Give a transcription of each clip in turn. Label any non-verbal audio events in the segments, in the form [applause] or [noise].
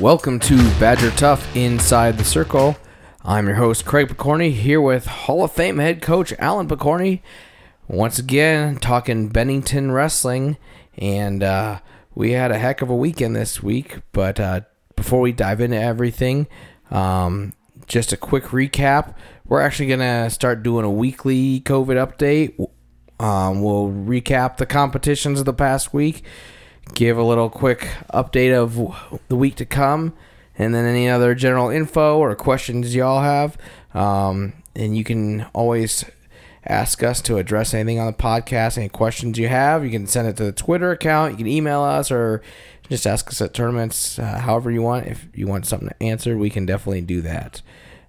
Welcome to Badger Tough Inside the Circle. I'm your host, Craig Picorni, here with Hall of Fame head coach Alan Picorni. Once again, talking Bennington Wrestling. And uh, we had a heck of a weekend this week. But uh, before we dive into everything, um, just a quick recap. We're actually going to start doing a weekly COVID update. Um, we'll recap the competitions of the past week give a little quick update of the week to come, and then any other general info or questions y'all have. Um, and you can always ask us to address anything on the podcast, any questions you have. You can send it to the Twitter account, you can email us, or just ask us at tournaments, uh, however you want. If you want something answered, we can definitely do that.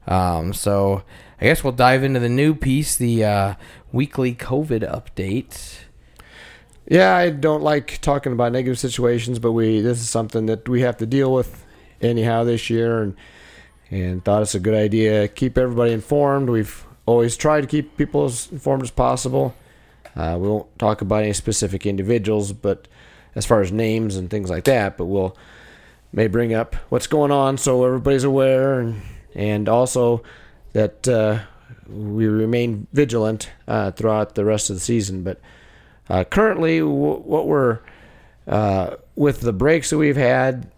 Um, so I guess we'll dive into the new piece, the uh, weekly COVID update. Yeah, I don't like talking about negative situations, but we this is something that we have to deal with anyhow this year, and and thought it's a good idea. To keep everybody informed. We've always tried to keep people as informed as possible. Uh, we won't talk about any specific individuals, but as far as names and things like that, but we'll may bring up what's going on so everybody's aware, and and also that uh, we remain vigilant uh, throughout the rest of the season, but. Uh, currently, w- what we're uh, with the breaks that we've had,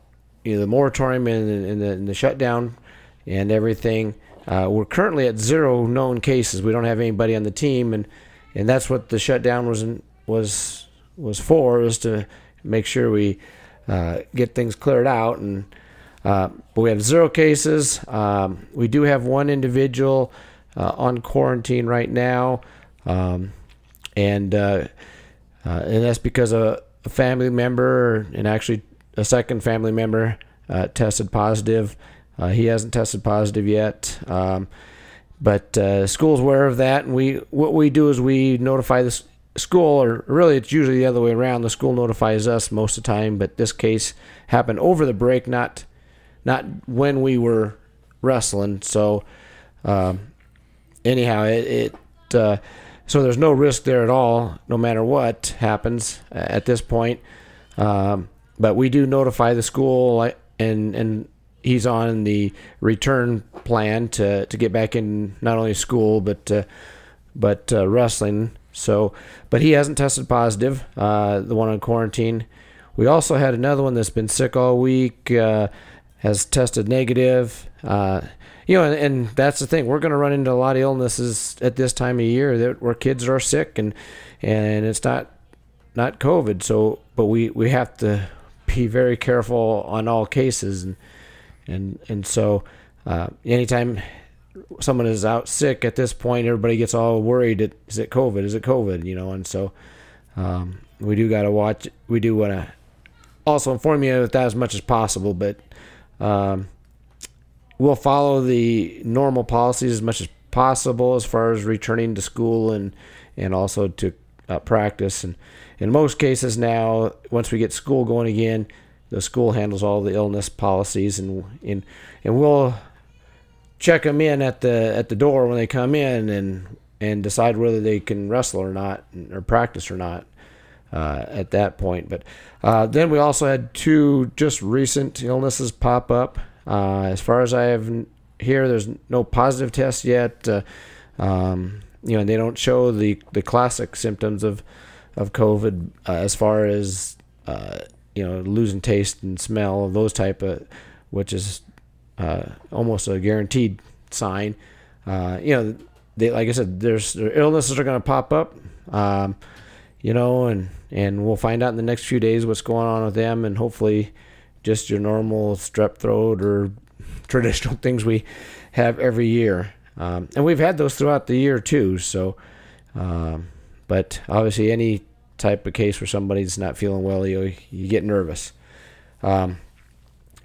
you know, the moratorium and, and, the, and the, shutdown and everything, uh, we're currently at zero known cases. We don't have anybody on the team, and and that's what the shutdown was in, was was for, was to make sure we uh, get things cleared out. And uh, but we have zero cases. Um, we do have one individual uh, on quarantine right now, um, and uh, and that's because a, a, family member and actually a second family member uh, tested positive. Uh, he hasn't tested positive yet, um, but uh, school's aware of that. And we what we do is we notify the school, or really it's usually the other way around. The school notifies us most of the time, but this case happened over the break, not not when we were wrestling. So um, anyhow, it. it uh, so there's no risk there at all, no matter what happens at this point. Um, but we do notify the school, and and he's on the return plan to, to get back in not only school but uh, but uh, wrestling. So, but he hasn't tested positive. Uh, the one on quarantine. We also had another one that's been sick all week. Uh, has tested negative. You know, and, and that's the thing. We're going to run into a lot of illnesses at this time of year that where kids are sick, and and it's not not COVID. So, but we we have to be very careful on all cases, and and and so uh, anytime someone is out sick at this point, everybody gets all worried. Is it COVID? Is it COVID? You know, and so um, we do got to watch. We do want to also inform you of that as much as possible, but. Um, we'll follow the normal policies as much as possible as far as returning to school and and also to uh, practice. And in most cases now, once we get school going again, the school handles all the illness policies, and and and we'll check them in at the at the door when they come in and and decide whether they can wrestle or not or practice or not. Uh, at that point, but uh, then we also had two just recent illnesses pop up. Uh, as far as I have here, there's no positive tests yet. Uh, um, you know, they don't show the, the classic symptoms of of COVID uh, as far as uh, you know losing taste and smell, those type of, which is uh, almost a guaranteed sign. Uh, you know, they like I said, there's illnesses are going to pop up. Um, you know, and and we'll find out in the next few days what's going on with them, and hopefully just your normal strep throat or [laughs] traditional things we have every year. Um, and we've had those throughout the year too. So, um, but obviously, any type of case where somebody's not feeling well, you you get nervous. Um,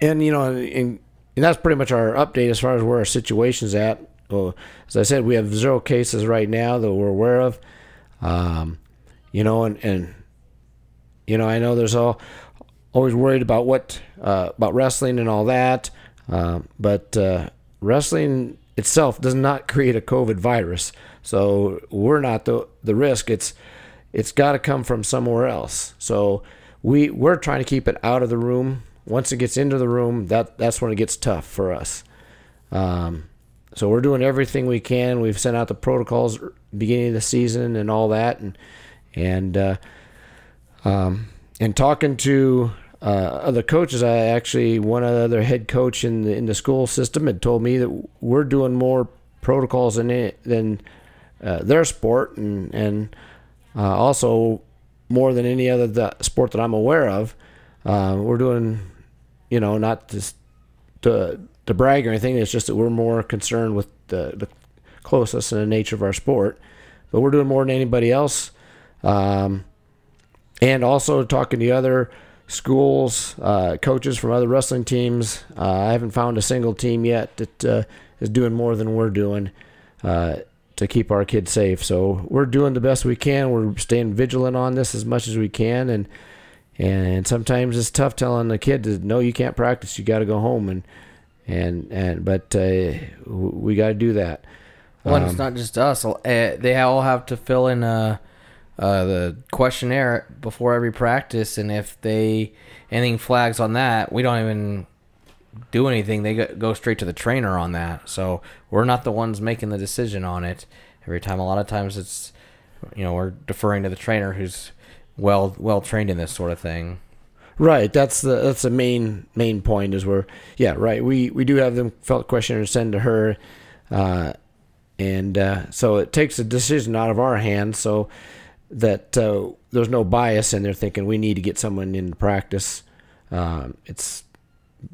and you know, and, and that's pretty much our update as far as where our situation's at. Well, as I said, we have zero cases right now that we're aware of. Um, you know, and and you know, I know there's all always worried about what uh, about wrestling and all that. Uh, but uh, wrestling itself does not create a COVID virus, so we're not the the risk. It's it's got to come from somewhere else. So we we're trying to keep it out of the room once it gets into the room, that that's when it gets tough for us. Um, so we're doing everything we can. We've sent out the protocols beginning of the season and all that, and and uh, um, and talking to uh, other coaches, I actually one other head coach in the in the school system had told me that we're doing more protocols in it than uh, their sport, and and uh, also more than any other sport that I'm aware of. Uh, we're doing, you know, not just to to brag or anything. It's just that we're more concerned with the the closeness and the nature of our sport, but we're doing more than anybody else. Um, and also talking to other schools, uh, coaches from other wrestling teams. Uh, I haven't found a single team yet that uh, is doing more than we're doing uh, to keep our kids safe. So we're doing the best we can. We're staying vigilant on this as much as we can, and and sometimes it's tough telling the kid to no, you can't practice. You got to go home, and and and but uh, we got to do that. Well, Um, it's not just us. Uh, They all have to fill in uh, uh, the questionnaire before every practice, and if they anything flags on that, we don't even do anything. They go, straight to the trainer on that. So we're not the ones making the decision on it every time. A lot of times it's you know we're deferring to the trainer who's well well trained in this sort of thing. Right. That's the that's the main main point is where yeah right we we do have them felt questionnaire send to her, uh, and uh, so it takes a decision out of our hands so that uh, there's no bias in there thinking we need to get someone in practice. Um, it's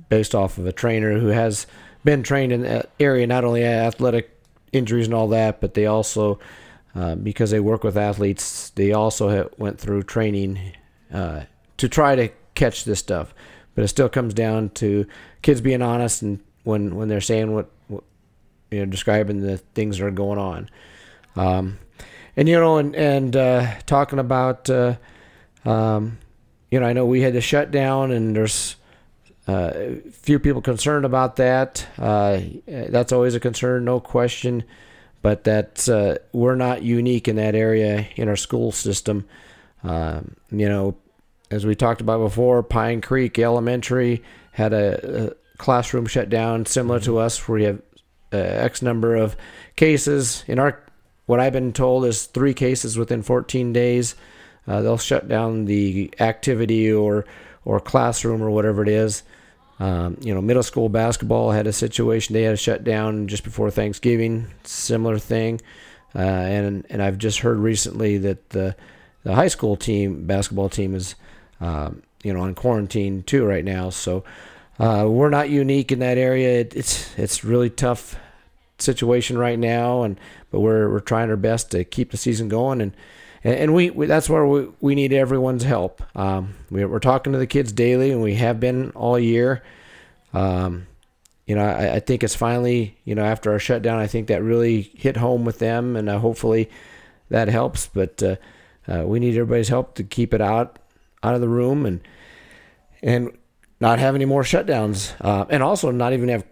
based off of a trainer who has been trained in that area, not only athletic injuries and all that, but they also uh, because they work with athletes, they also went through training uh, to try to catch this stuff. But it still comes down to kids being honest and when when they're saying what, what you know, describing the things that are going on. Um, and you know, and and uh, talking about, uh, um, you know, I know we had to shut down, and there's uh, few people concerned about that. Uh, that's always a concern, no question. But that uh, we're not unique in that area in our school system. Um, you know, as we talked about before, Pine Creek Elementary had a, a classroom shut down similar to us, where you have uh, X number of cases. In our, what I've been told is three cases within 14 days. Uh, they'll shut down the activity or or classroom or whatever it is. Um, you know, middle school basketball had a situation; they had to shut down just before Thanksgiving. Similar thing, uh, and and I've just heard recently that the the high school team basketball team is um, you know on quarantine too right now. So uh, we're not unique in that area. It, it's it's really tough situation right now, and but we're we're trying our best to keep the season going and. And we, we that's where we, we need everyone's help. Um, we're, we're talking to the kids daily, and we have been all year. Um, you know, I, I think it's finally, you know, after our shutdown, I think that really hit home with them, and uh, hopefully that helps. But uh, uh, we need everybody's help to keep it out out of the room and and not have any more shutdowns, uh, and also not even have,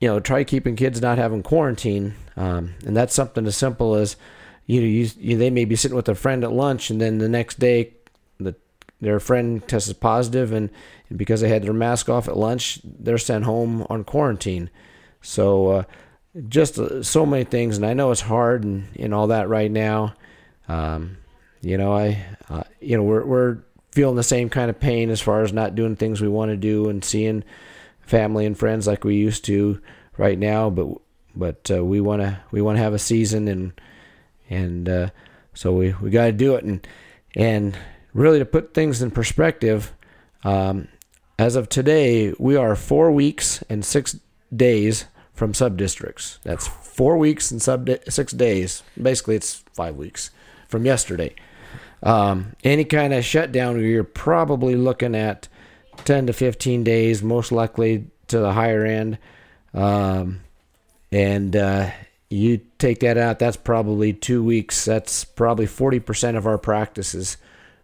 you know, try keeping kids not having quarantine. Um, and that's something as simple as, you know, you, you, they may be sitting with a friend at lunch, and then the next day, the their friend tests positive, and, and because they had their mask off at lunch, they're sent home on quarantine. So, uh, just uh, so many things, and I know it's hard and, and all that right now. Um, you know, I, uh, you know, we're we're feeling the same kind of pain as far as not doing things we want to do and seeing family and friends like we used to right now. But but uh, we want to we want to have a season and and uh, so we we got to do it and and really to put things in perspective. Um, as of today, we are four weeks and six days from sub districts. That's four weeks and sub six days. Basically, it's five weeks from yesterday. Um, any kind of shutdown, you're probably looking at 10 to 15 days, most likely to the higher end. Um, and uh, you take that out, that's probably two weeks. That's probably 40% of our practices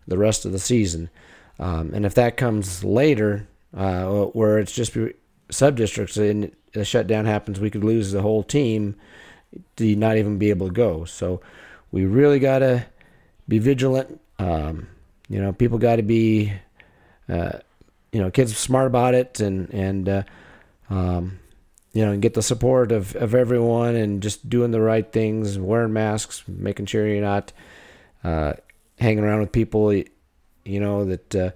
the rest of the season. Um, and if that comes later, uh, where it's just sub districts and the shutdown happens, we could lose the whole team to not even be able to go. So we really got to be vigilant. Um, you know, people got to be, uh, you know, kids smart about it and and uh, um, you know, and get the support of, of everyone and just doing the right things, wearing masks, making sure you're not uh, hanging around with people, you know, that uh,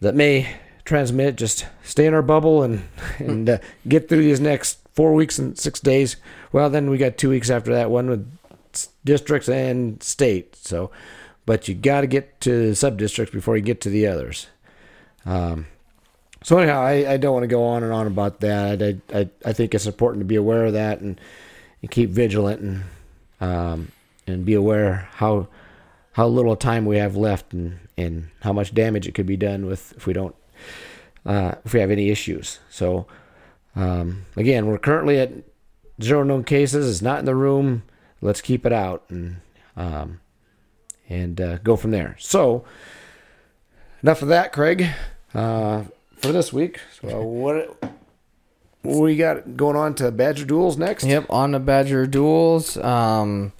that may transmit. Just stay in our bubble and [laughs] and uh, get through these next four weeks and six days. Well, then we got two weeks after that one with districts and state. So, but you got to get to sub districts before you get to the others. Um, so anyhow, I, I don't want to go on and on about that. I, I, I think it's important to be aware of that and, and keep vigilant and um, and be aware how how little time we have left and, and how much damage it could be done with if we don't uh, if we have any issues. So um, again, we're currently at zero known cases. It's not in the room. Let's keep it out and um, and uh, go from there. So enough of that, Craig. Uh, for this week. So what what we got going on to Badger Duels next? Yep, on the Badger Duels. Um,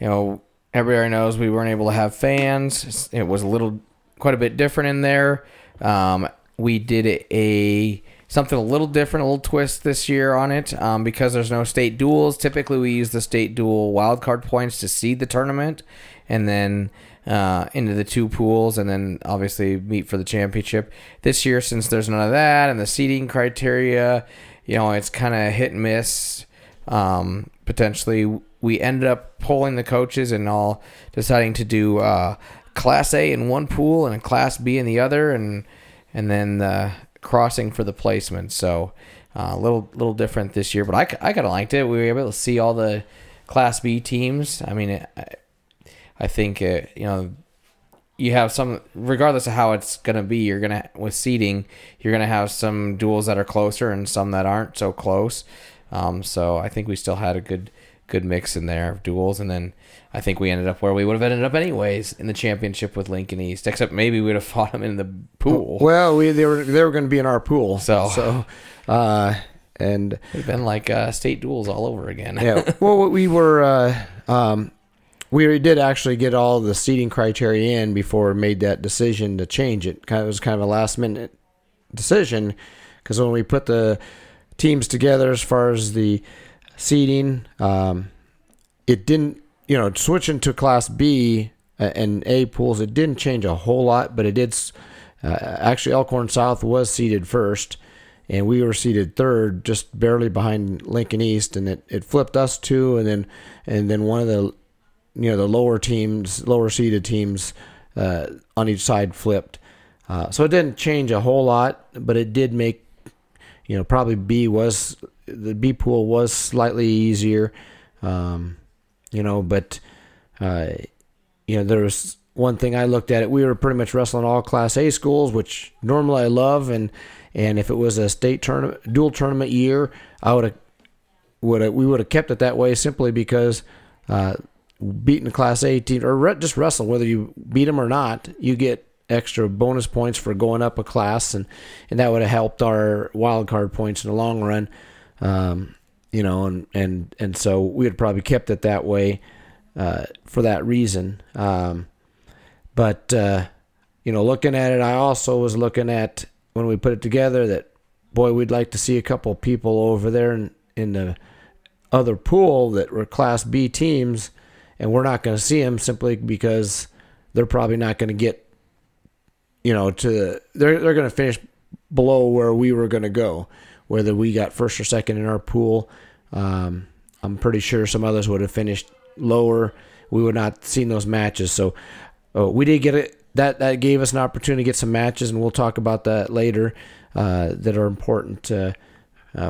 you know, everybody knows we weren't able to have fans. It was a little, quite a bit different in there. Um, we did a something a little different, a little twist this year on it um, because there's no state duels. Typically, we use the state duel wildcard points to seed the tournament, and then uh, into the two pools and then obviously meet for the championship. This year, since there's none of that and the seeding criteria, you know, it's kind of hit and miss. Um, potentially, we ended up polling the coaches and all deciding to do uh, Class A in one pool and a Class B in the other, and and then uh, crossing for the placement. So uh, a little little different this year, but I, I kind of liked it. We were able to see all the Class B teams. I mean, it, I think it, you know you have some regardless of how it's going to be you're going to with seeding you're going to have some duels that are closer and some that aren't so close. Um, so i think we still had a good good mix in there of duels. And then i think we ended up where we would have ended up anyways in the championship with lincoln east except maybe we would have [laughs] fought them in the pool. Well we they were they were going to be in our pool. So. So uh and it'd been like uh, state duels all over again. Yeah. Well we were uh, um, we did actually get all the seating criteria in before we made that decision to change it. It was kind of a last minute decision because when we put the teams together as far as the seating, um, it didn't, you know, switching to Class B and A pools, it didn't change a whole lot, but it did. Uh, actually, Elkhorn South was seated first, and we were seated third, just barely behind Lincoln East, and it, it flipped us two, and then and then one of the you know the lower teams, lower seeded teams uh, on each side flipped. Uh, so it didn't change a whole lot, but it did make you know probably B was the B pool was slightly easier. Um, you know, but uh, you know there was one thing I looked at it. We were pretty much wrestling all Class A schools, which normally I love, and and if it was a state tournament, dual tournament year, I would have would we would have kept it that way simply because uh, beating a Class A team or just wrestle, whether you beat them or not, you get extra bonus points for going up a class, and, and that would have helped our wild card points in the long run. Um, you know, and, and, and so we had probably kept it that way uh, for that reason. Um, but, uh, you know, looking at it, I also was looking at when we put it together that, boy, we'd like to see a couple people over there in, in the other pool that were Class B teams – and we're not going to see them simply because they're probably not going to get, you know, to they're they're going to finish below where we were going to go, whether we got first or second in our pool. Um, I'm pretty sure some others would have finished lower. We would not seen those matches, so uh, we did get it. That that gave us an opportunity to get some matches, and we'll talk about that later. Uh, that are important uh,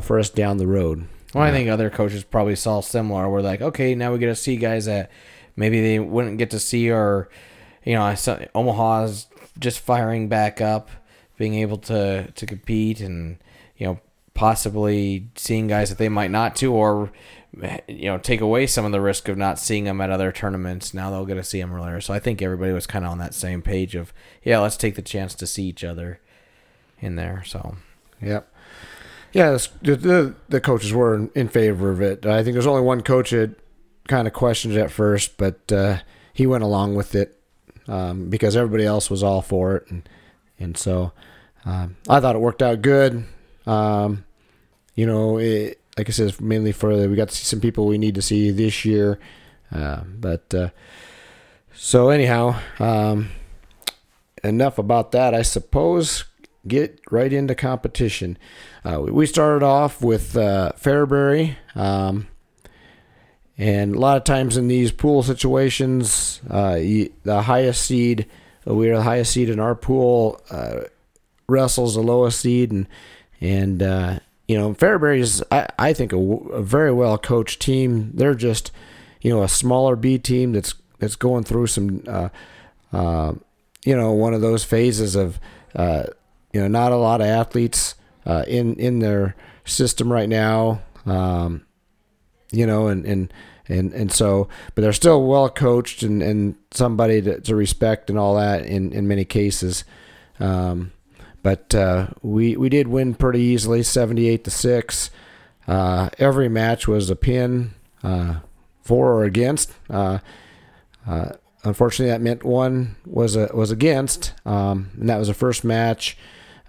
for us down the road. Well, I think other coaches probably saw similar. We're like, okay, now we get to see guys that maybe they wouldn't get to see, or you know, Omaha's just firing back up, being able to to compete, and you know, possibly seeing guys that they might not to, or you know, take away some of the risk of not seeing them at other tournaments. Now they'll get to see them earlier. So I think everybody was kind of on that same page of, yeah, let's take the chance to see each other in there. So, yep. Yeah, the, the, the coaches were in, in, favor of it. I think there's only one coach that kind of questioned it at first, but uh, he went along with it um, because everybody else was all for it, and and so um, I thought it worked out good. Um, you know, it, like I said, mainly for we got to see some people we need to see this year. Uh, but uh, so anyhow, um, enough about that. I suppose get right into competition. Uh, we started off with uh, Fairbury. Um, and a lot of times in these pool situations, uh, the highest seed, we are the highest seed in our pool, uh, wrestles the lowest seed, and and uh, you know Fairbury is, I, I think, a, a, very well coached team. They're just, you know, a smaller B team that's that's going through some, uh, you know, one of those phases of, you know, not a lot of athletes in in their system right now. Um, you know, and and and and so, but they're still well coached and and somebody to, to respect and all that in in many cases. Um, but uh, we we did win pretty easily, seventy eight to six. Uh, every match was a pin, uh, for or against. Uh, uh, unfortunately, that meant one was a was against, um, and that was the first match.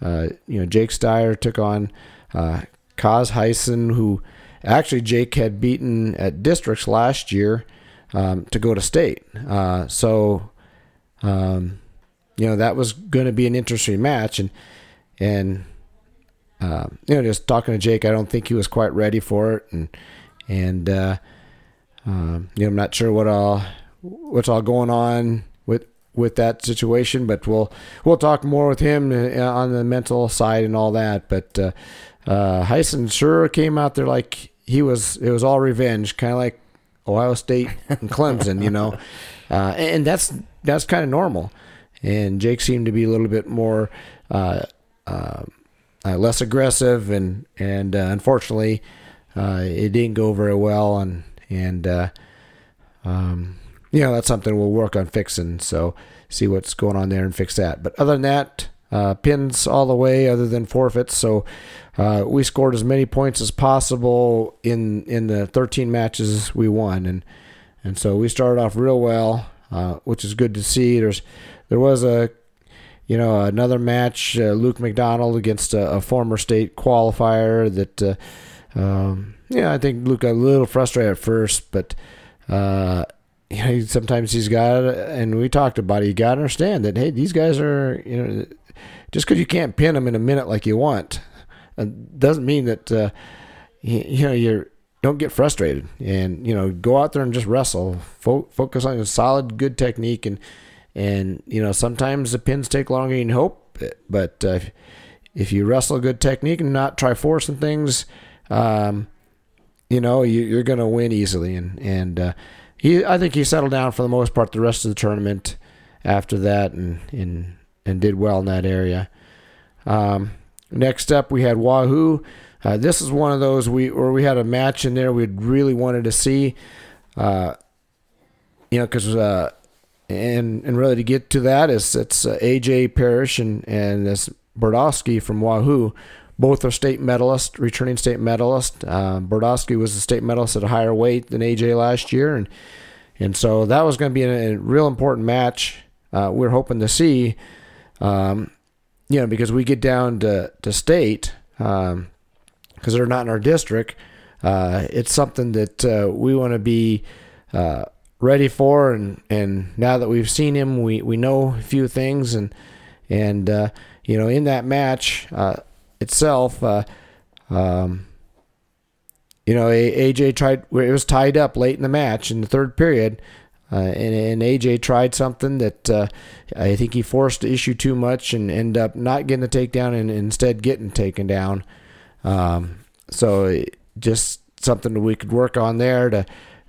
Uh, you know, Jake Steyer took on uh, Kaz Heisen, who Actually, Jake had beaten at districts last year um, to go to state. Uh, so, um, you know, that was going to be an interesting match. And, and, uh, you know, just talking to Jake, I don't think he was quite ready for it. And, and, uh, um, you know, I'm not sure what all, what's all going on with, that situation, but we'll, we'll talk more with him uh, on the mental side and all that. But, uh, uh, Heisen sure came out there like he was it was all revenge, kind of like Ohio State and Clemson, you know, [laughs] uh, and that's that's kind of normal. And Jake seemed to be a little bit more uh, uh, uh less aggressive, and and uh, unfortunately, uh, it didn't go very well, and and um, you know that's something we'll work on fixing. So see what's going on there and fix that. But other than that, pins all the way, other than forfeits. So uh, we scored as many points as possible in in the 13 matches we won, and and so we started off real well, uh, which is good to see. There's there was a you know another match, uh, Luke McDonald against a, a, former state qualifier that. Uh, um, yeah, I think Luke got a little frustrated at first, but uh, you know, sometimes he's got, and we talked about it. You got to understand that hey, these guys are, you know, just because you can't pin them in a minute like you want, doesn't mean that uh, you, you know you're don't get frustrated and you know go out there and just wrestle Fo- focus on a solid good technique and and you know sometimes the pins take longer than you hope but uh, if you wrestle good technique and not try forcing things um, you know you, are going to win easily and and uh, he I think he settled down for the most part the rest of the tournament after that and and and did well in that area um, Next up, we had Wahoo. Uh, this is one of those we where we had a match in there we really wanted to see. Uh, you know, because uh, and and really to get to that is it's uh, AJ Parrish and and this Bordowski from Wahoo. Both are state medalists, returning state medalist. Uh, was a state medalist at a higher weight than AJ last year, and and so that was going to be a, a, real important match. Uh, we're hoping to see. Um, you know, because we get down to, to state, because um, they're not in our district, uh, it's something that uh, we want to be uh, ready for. And, and now that we've seen him, we, we know a few things. And, and uh, you know, in that match uh, itself, uh, um, you know, AJ tried, it was tied up late in the match in the third period. Uh, and, and, AJ tried something that uh, I think he forced the issue too much and end up not getting the takedown and instead getting taken down. Um, so just something that we could work on there to,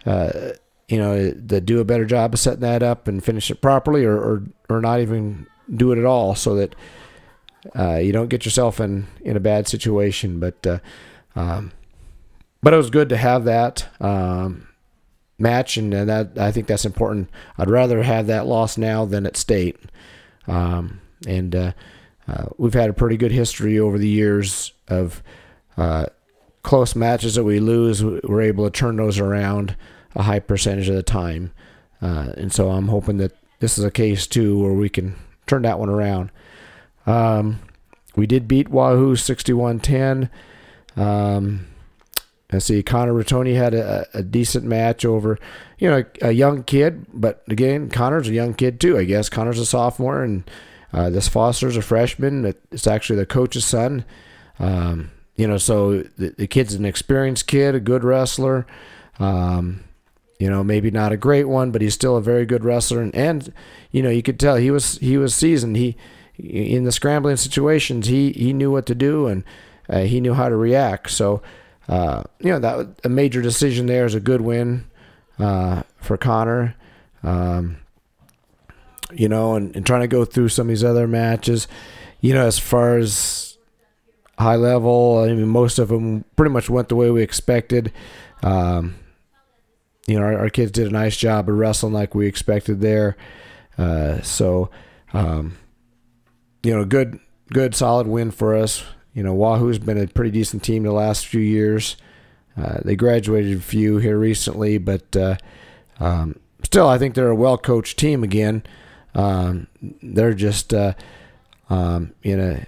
uh, you know, to do a better job of setting that up and finish it properly, or or, or not even do it at all, so that uh, you don't get yourself in in a bad situation. But uh, um, but it was good to have that. Um, match, and that I think that's important. I'd rather have that loss now than at state. Um, and uh, uh, we've had a pretty good history over the years of uh, close matches that we lose. We're able to turn those around a high percentage of the time, uh, and so I'm hoping that this is a case too where we can turn that one around. Um, we did beat Wahoo 61-10. Um, I see Connor Rattoni had a, a, decent match over, you know, a, a, young kid. But again, Connor's a young kid too. I guess Connor's a sophomore, and uh, this Foster's a freshman. It's actually the coach's son. Um, you know, so the, the, kid's an experienced kid, a good wrestler. Um, you know, maybe not a great one, but he's still a very good wrestler. And, and you know, you could tell he was he was seasoned. He in the scrambling situations, he he knew what to do and uh, he knew how to react. So, uh, you know, that a major decision there is a good win uh, for Connor. Um, you know, and, and trying to go through some of these other matches, you know, as far as high level, I mean, most of them pretty much went the way we expected. Um, you know, our, our, kids did a nice job of wrestling like we expected there. Uh, so, um, you know, good, good, solid win for us. You know, Wahoo's been a pretty decent team the last few years. Uh, they graduated a few here recently, but uh, um, still, I think they're a well coached team again. Um, they're just uh, um, in a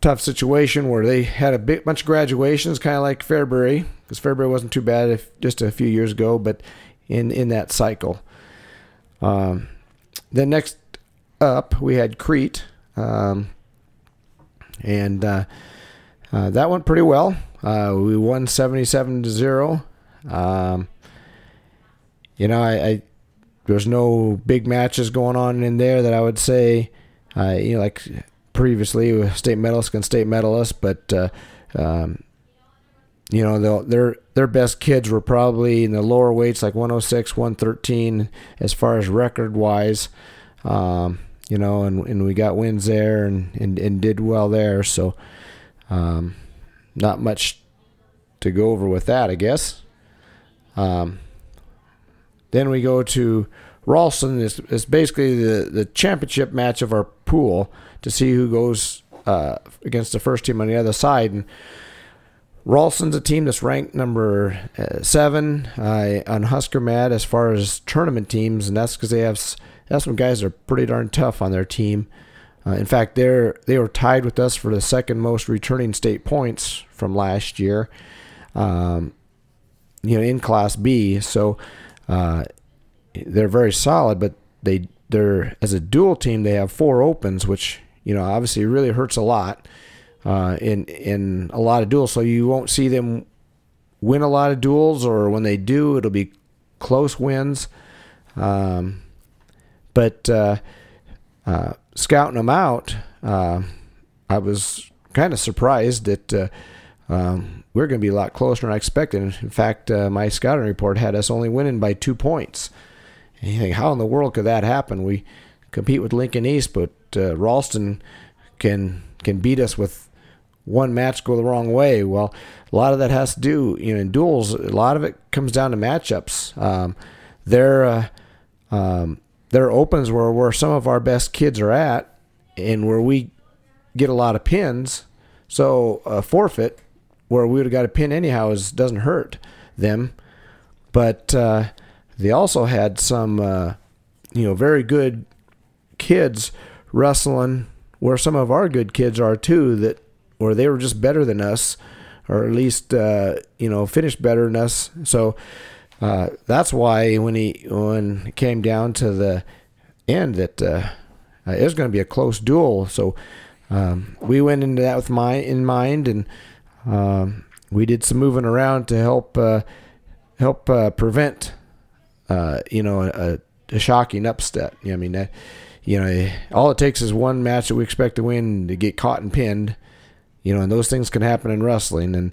tough situation where they had a big bunch of graduations, kind of like Fairbury, because Fairbury wasn't too bad if, just a few years ago, but in in that cycle. Um, then next up, we had Crete, um, and uh, uh, that went pretty well. Uh, we won seventy-seven to zero. Um, you know, I, I there's no big matches going on in there that I would say, uh, you know, like previously state medalist against state medalist, but uh, um, you know their their best kids were probably in the lower weights, like 106, 113, as far as record wise. Um, you know, and, and we got wins there and, and, and did well there. So, um, not much to go over with that, I guess. Um, then we go to Ralston. It's, it's basically the, the championship match of our pool to see who goes uh, against the first team on the other side. And Ralston's a team that's ranked number uh, seven uh, on HuskerMat as far as tournament teams, and that's because they have have some guys that are pretty darn tough on their team. Uh, in fact, they're they were tied with us for the second most returning state points from last year. Um, you know, in Class B, so uh, they're very solid, but they they're as a dual team they have four opens, which you know obviously really hurts a lot uh, in in a lot of duels. So you won't see them win a lot of duels, or when they do, it'll be close wins. Um, but uh, uh, scouting them out, uh, I was kind of surprised that uh, um, we're going to be a lot closer than I expected. In fact, uh, my scouting report had us only winning by two points. And you think, how in the world could that happen? We compete with Lincoln East, but Ralston can can beat us with one match go the wrong way. Well, a lot of that has to do, you know, in duels. A lot of it comes down to matchups. Um, uh, um, their opens were where some of our best kids are at, and where we get a lot of pins. So a forfeit where we would have got a pin anyhow is doesn't hurt them, but uh, they also had some, uh, you know, very good kids wrestling where some of our good kids are too. That where they were just better than us, or at least uh, you know finished better than us. So uh, that's why when he when it came down to the end, that uh, it was going to be a close duel. So um, we went into that with my in mind, and um, we did some moving around to help uh, help uh, prevent uh, you know, a, a shocking upset. I mean, you know, all it takes is one match that we expect to win to get caught and pinned. You know, and those things can happen in wrestling, and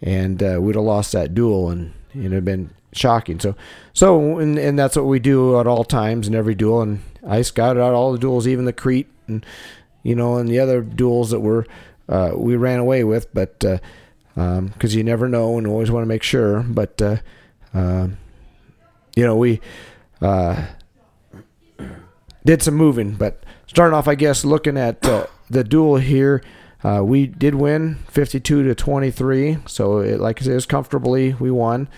and uh, we'd have lost that duel, and it'd have been shocking. So, so and, and that's what we do at all times in every duel. And I scouted out all the duels, even the Crete, and you know, and the other duels that were uh, we ran away with, but because uh, um, you never know and always want to make sure. But uh, um, you know, we uh, did some moving. But starting off, I guess, looking at uh, the duel here, uh, we did win 52 to 23. So, it, like I said, it was comfortably we won.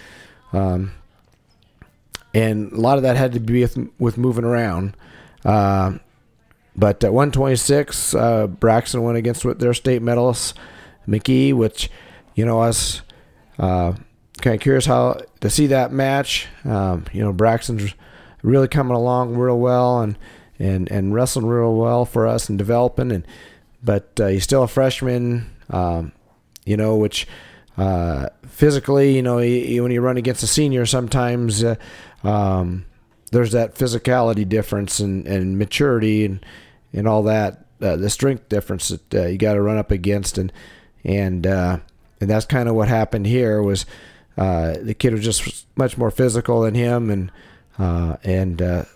Um, and a lot of that had to be with, with moving around. Uh, but at 126, uh, Braxton went against their state medalist McKee, which you know us uh, kind of curious how to see that match. Um, you know, Braxton's really coming along real well and and and wrestling real well for us and developing. And but uh, he's still a freshman. Um, you know, which uh, physically, you know, he, he, when you run against a senior, sometimes uh, um, there's that physicality difference and, and maturity and and all that. Uh, the strength difference that uh, you got to run up against and and uh, and that's kind of what happened here was the kid was just much more physical than him and and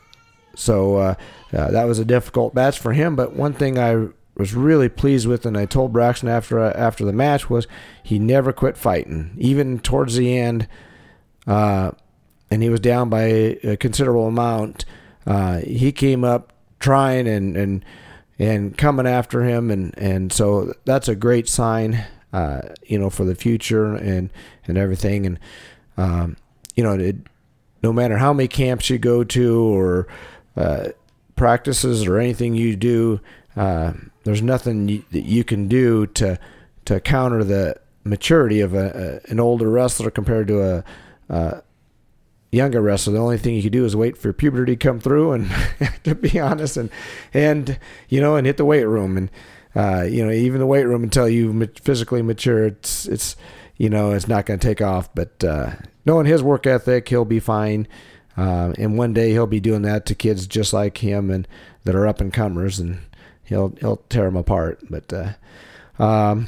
so that was a difficult match for him. But one thing I was really pleased with, and I told Braxton after after the match was he never quit fighting, even towards the end, uh, and he was down by a considerable amount. Uh, he came up trying and and and coming after him, and and so that's a great sign, uh, you know, for the future and and everything, and um, you know, it, no matter how many camps you go to or uh, practices or anything you do. Uh, there's nothing you, that you can do to to counter the maturity of a, a an older wrestler compared to a, a, younger wrestler. The only thing you can do is wait for puberty to come through, and [laughs] to be honest, and and you know, and hit the weight room, and uh, you know, even the weight room until you physically mature, it's it's you know, it's not going to take off. But uh, knowing his work ethic, he'll be fine. Uh, and one day he'll be doing that to kids just like him and that are up and comers, and he'll he'll tear them apart. But uh, um,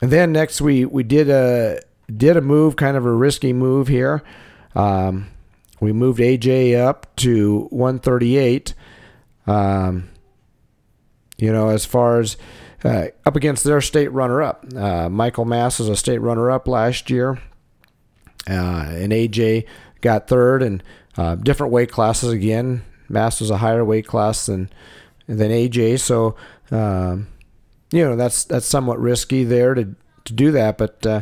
and then next we we did a did a move, kind of a risky move here. Um, we moved AJ up to 138. Um, you know, as far as uh, up against their state runner-up, uh, Michael Mass was a state runner-up last year, uh, and AJ got third, and uh, different weight classes again. Mass was a higher weight class than than AJ. So, um, you know, that's that's somewhat risky there to to do that. But uh,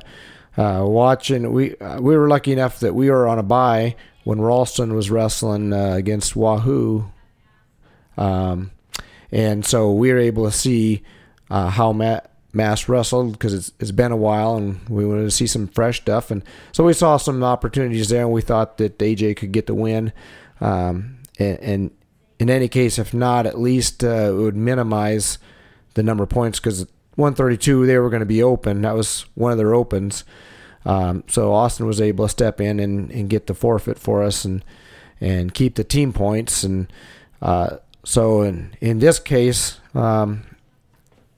uh, watching, we uh, we were lucky enough that we were on a bye when Ralston was wrestling uh, against Wahoo, um, and so we were able to see uh, how Matt. Mass wrestled because it's, it's been a while and we wanted to see some fresh stuff and so we saw some opportunities there and we thought that AJ could get the win um, and, and, in any case, if not, at least uh, it would minimize the number of points because 132 they were going to be open. That was one of their opens. Um, so Austin was able to step in and, and get the forfeit for us and and keep the team points. And uh, so in in this case, um,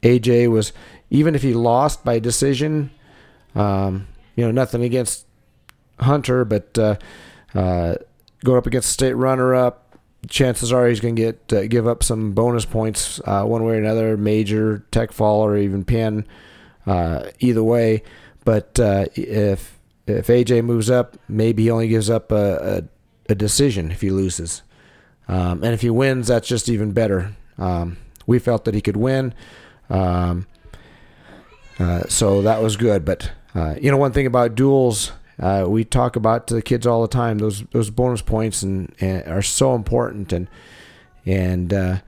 AJ was even if he lost by decision, um, you know nothing against Hunter, but uh, uh, going up against state runner-up chances are he's going to get uh, give up some bonus points uh, one way or another, major, tech fall, or even pin. Uh, either way, but uh, if if AJ moves up, maybe he only gives up a, a, a decision if he loses, um, and if he wins, that's just even better. Um, we felt that he could win, um, uh, so that was good. But uh, you know, one thing about duels uh, we talk about to the kids all the time. Those those bonus points and, and are so important. And and uh,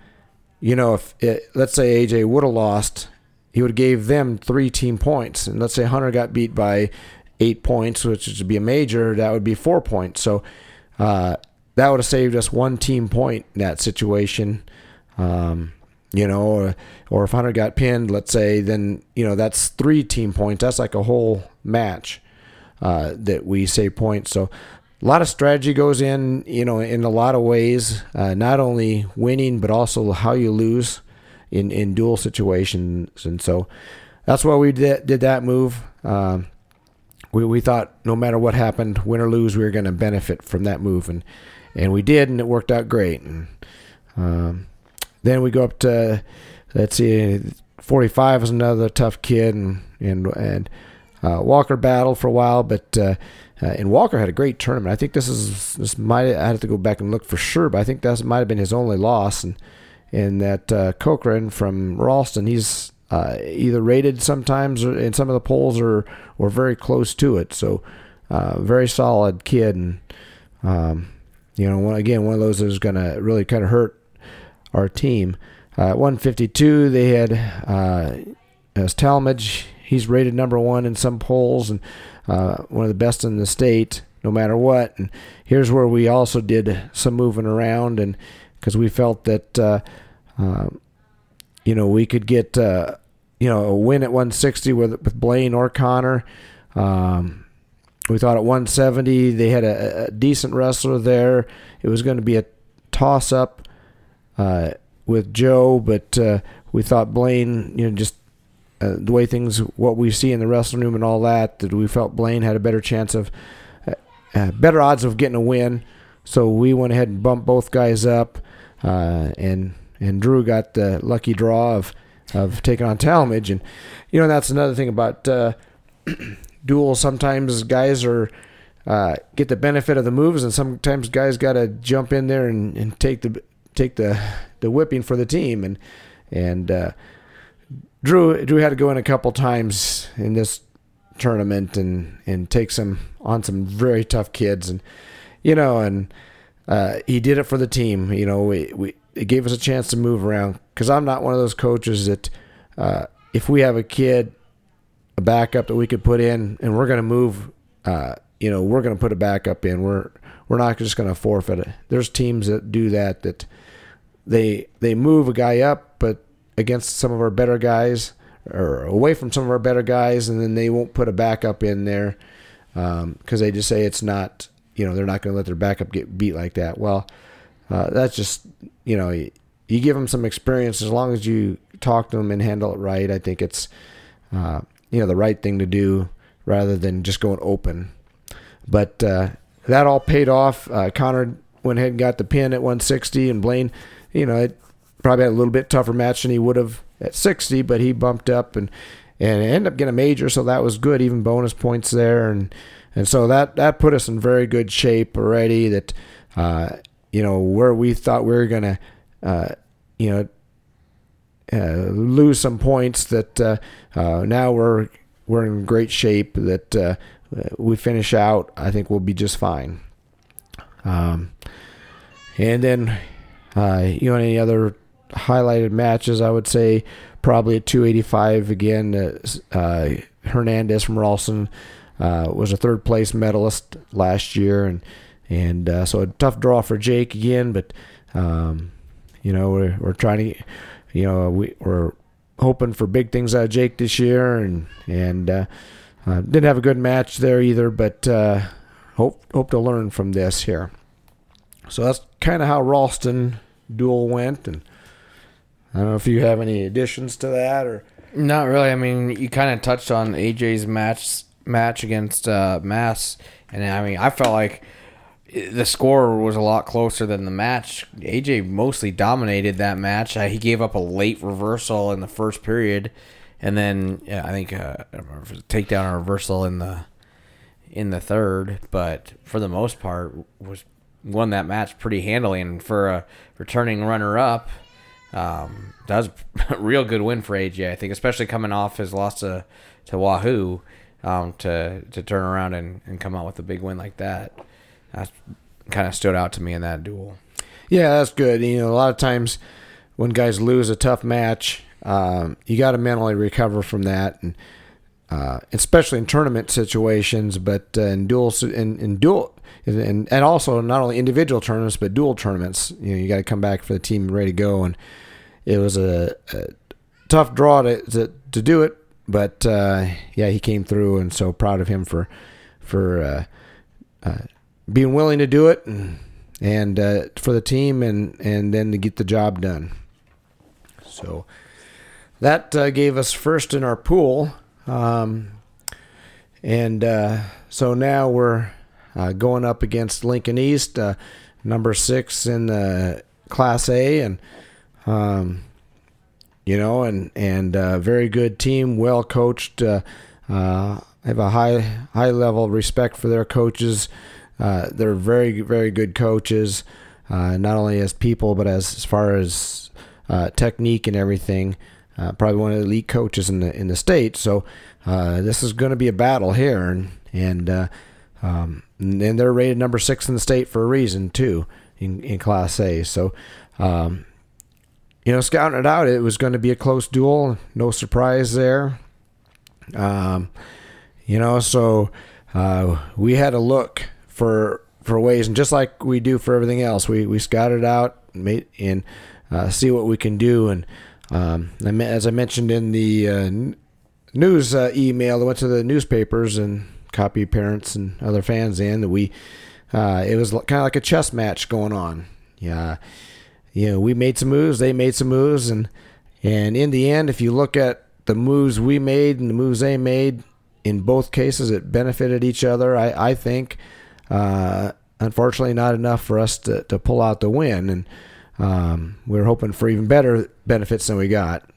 you know, if it, let's say AJ would have lost, he would have gave them three team points. And let's say Hunter got beat by eight points, which would be a major. That would be four points. So uh, that would have saved us one team point in that situation. Um, you know, or, or if Hunter got pinned, let's say, then you know that's three team points. That's like a whole match uh, that we say points. So a lot of strategy goes in, you know, in a lot of ways. Uh, not only winning, but also how you lose in in dual situations. And so that's why we did did that move. Um, we we thought no matter what happened, win or lose, we were going to benefit from that move, and and we did, and it worked out great. And um, then we go up to let's see, 45 is another tough kid, and and and Walker battled for a while, but uh, uh, and Walker had a great tournament. I think this is this might I have to go back and look for sure, but I think that might have been his only loss. And and that uh, Cochran from Ralston, he's uh, either rated sometimes in some of the polls or or very close to it. So uh, very solid kid, and um, you know again one of those that's going to really kind of hurt our team. uh, 152 they had uh, as Talmadge. He's rated number one in some polls and uh, one of the best in the state, no matter what. And here's where we also did some moving around, and because we felt that uh, uh, you know we could get uh, you know a win at 160 with with Blaine or Connor. Um, we thought at 170 they had a, a decent wrestler there. It was going to be a toss up uh, with Joe, but uh, we thought Blaine, you know, just uh, the way things, what we see in the wrestling room and all that, that we felt Blaine had a better chance of, uh, uh, better odds of getting a win. So we went ahead and bumped both guys up, uh, and and Drew got the lucky draw of of taking on Talmadge, and you know that's another thing about [clears throat] duels. Sometimes guys are uh, get the benefit of the moves, and sometimes guys got to jump in there and, and take the take the the whipping for the team. And and uh, Drew Drew had to go in a couple times in this tournament and and take some on some very tough kids, and you know, and uh, he did it for the team. You know, we, we it gave us a chance to move around. Because I'm not one of those coaches that uh, if we have a kid a backup that we could put in and we're going to move uh, you know we're going to put a backup in. We're we're not just going to forfeit it. There's teams that do that that they they move a guy up but against some of our better guys or away from some of our better guys and then they won't put a backup in there because um, they just say it's not you know they're not going to let their backup get beat like that well uh, that's just you know you, you give them some experience as long as you talk to them and handle it right i think it's uh, you know the right thing to do rather than just going open. But uh, that all paid off. Uh, Connor went ahead and got the pin at 160, and Blaine, you know, it probably had a little bit tougher match than he would have at 60, but he bumped up and and ended up getting a major, so that was good, even bonus points there, and and so that that put us in very good shape already. That uh, you know where we thought we were gonna, uh, you know, uh, lose some points that uh, uh, now we're we're in great shape that uh, we finish out I think we'll be just fine um, and then you know any other highlighted matches I would say probably at 285 again Hernandez from Ralston was a third place medalist last year and and so a tough draw for Jake again but um, you know we're, we're trying to you know, we, we're hoping for big things out of Jake this year, and and uh, uh, didn't have a good match there either, but uh, hope hope to learn from this here. So that's kind of how Ralston duel went, and I don't know if you have any additions to that or. Not really. I mean, you kind of touched on AJ's match match against uh, Mass, and I mean, I felt like the score was a lot closer than the match. AJ mostly dominated that match. Uh, he gave up a late reversal in the first period, and then yeah, I think uh, takedown and reversal in the in the third. But for the most part, was won that match pretty handily. And for a returning runner up, um, that was [laughs] a real good win for AJ. I think, especially coming off his loss to to Wahoo, um, to to turn around and, and come out with a big win like that that kind of stood out to me in that duel. Yeah, that's good. You know, a lot of times when guys lose a tough match, um, you got to mentally recover from that, and uh, especially in tournament situations. But uh, in dual, in, in dual, and and also not only individual tournaments but dual tournaments, you know, you got to come back for the team ready to go. And it was a, a tough draw to, to, to do it, but uh, yeah, he came through, and so proud of him for for uh, uh, being willing to do it and, and uh, for the team and, and then to get the job done. So that uh, gave us first in our pool. Um, and uh, so now we're uh, going up against Lincoln East, uh, number six in the Class A. And, um, you know, and, and uh, very good team, well coached. I have a high high level respect for their coaches. Uh, they're very, very good coaches, uh, not only as people, but as, as far as uh, technique and everything. Uh, probably one of the elite coaches in the in the state. So uh, this is going to be a battle here, and and um, and they're rated number six in the state for a reason too in, in Class A. So um, you know, scouting it out, it was going to be a close duel. No surprise there. Um, you know, so uh, we had to look for for ways, and just like we do for everything else, we we scouted out made, and uh, see what we can do. And um, as I mentioned in the uh, news uh, email, I went to the newspapers and copied parents and other fans in that we. Uh, it was kind of like a chess match going on. Yeah, you know, we made some moves, they made some moves, and and in the end, if you look at the moves we made and the moves they made, in both cases, it benefited each other. I, I think. Uh, unfortunately, not enough for us to, to pull out the win, and um, we were hoping for even better benefits than we got.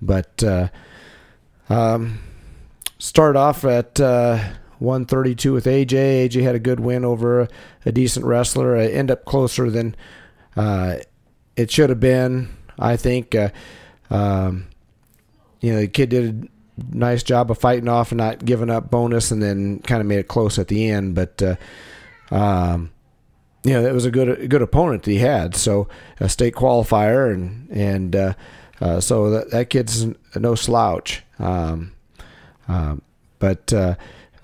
But uh, um, start off at uh, 132 with AJ. AJ had a good win over a, decent wrestler. I end up closer than uh, it should have been. I think. Uh, um, you know, the kid did a nice job of fighting off and not giving up bonus, and then kind of made it close at the end. But uh, um, you know, it was a good a good opponent that he had. So a state qualifier, and and uh, uh, so that that kid's no slouch. Um, um, but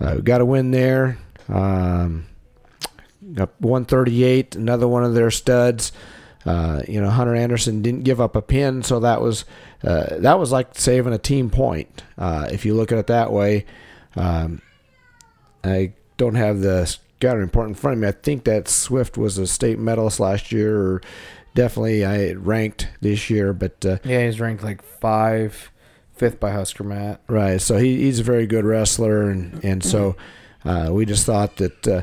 uh, uh got a win there. Um, 138, another one of their studs. Uh, you know, Hunter Anderson didn't give up a pin, so that was uh, that was like saving a team point. Uh, if you look at it that way, um, I don't have the scouting report in front of me. I think that Swift was a state medalist last year, or definitely I ranked this year. But uh, yeah, he's ranked like five, fifth by HuskerMat. Right, so he, he's a very good wrestler, and and so uh, we just thought that uh,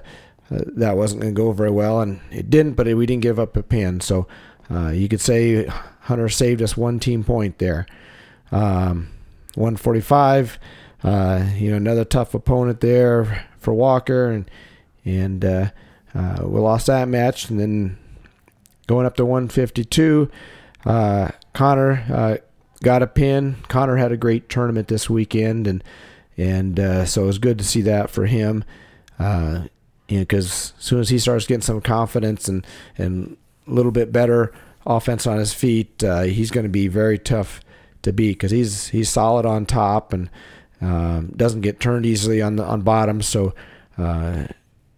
uh, that wasn't going to go very well, and it didn't. But we didn't give up a pin, so uh, you could say Hunter saved us one team point there. Um, 145, uh, you know, another tough opponent there for Walker, and and uh, we lost that match, and then going up to 152, uh, Connor got a pin. Connor had a great tournament this weekend, and and so it was good to see that for him. Uh, you know, because as soon as he starts getting some confidence and and a little bit better offense on his feet, uh, he's going to be very tough to beat because he's he's solid on top and um, doesn't get turned easily on the on bottom. So uh,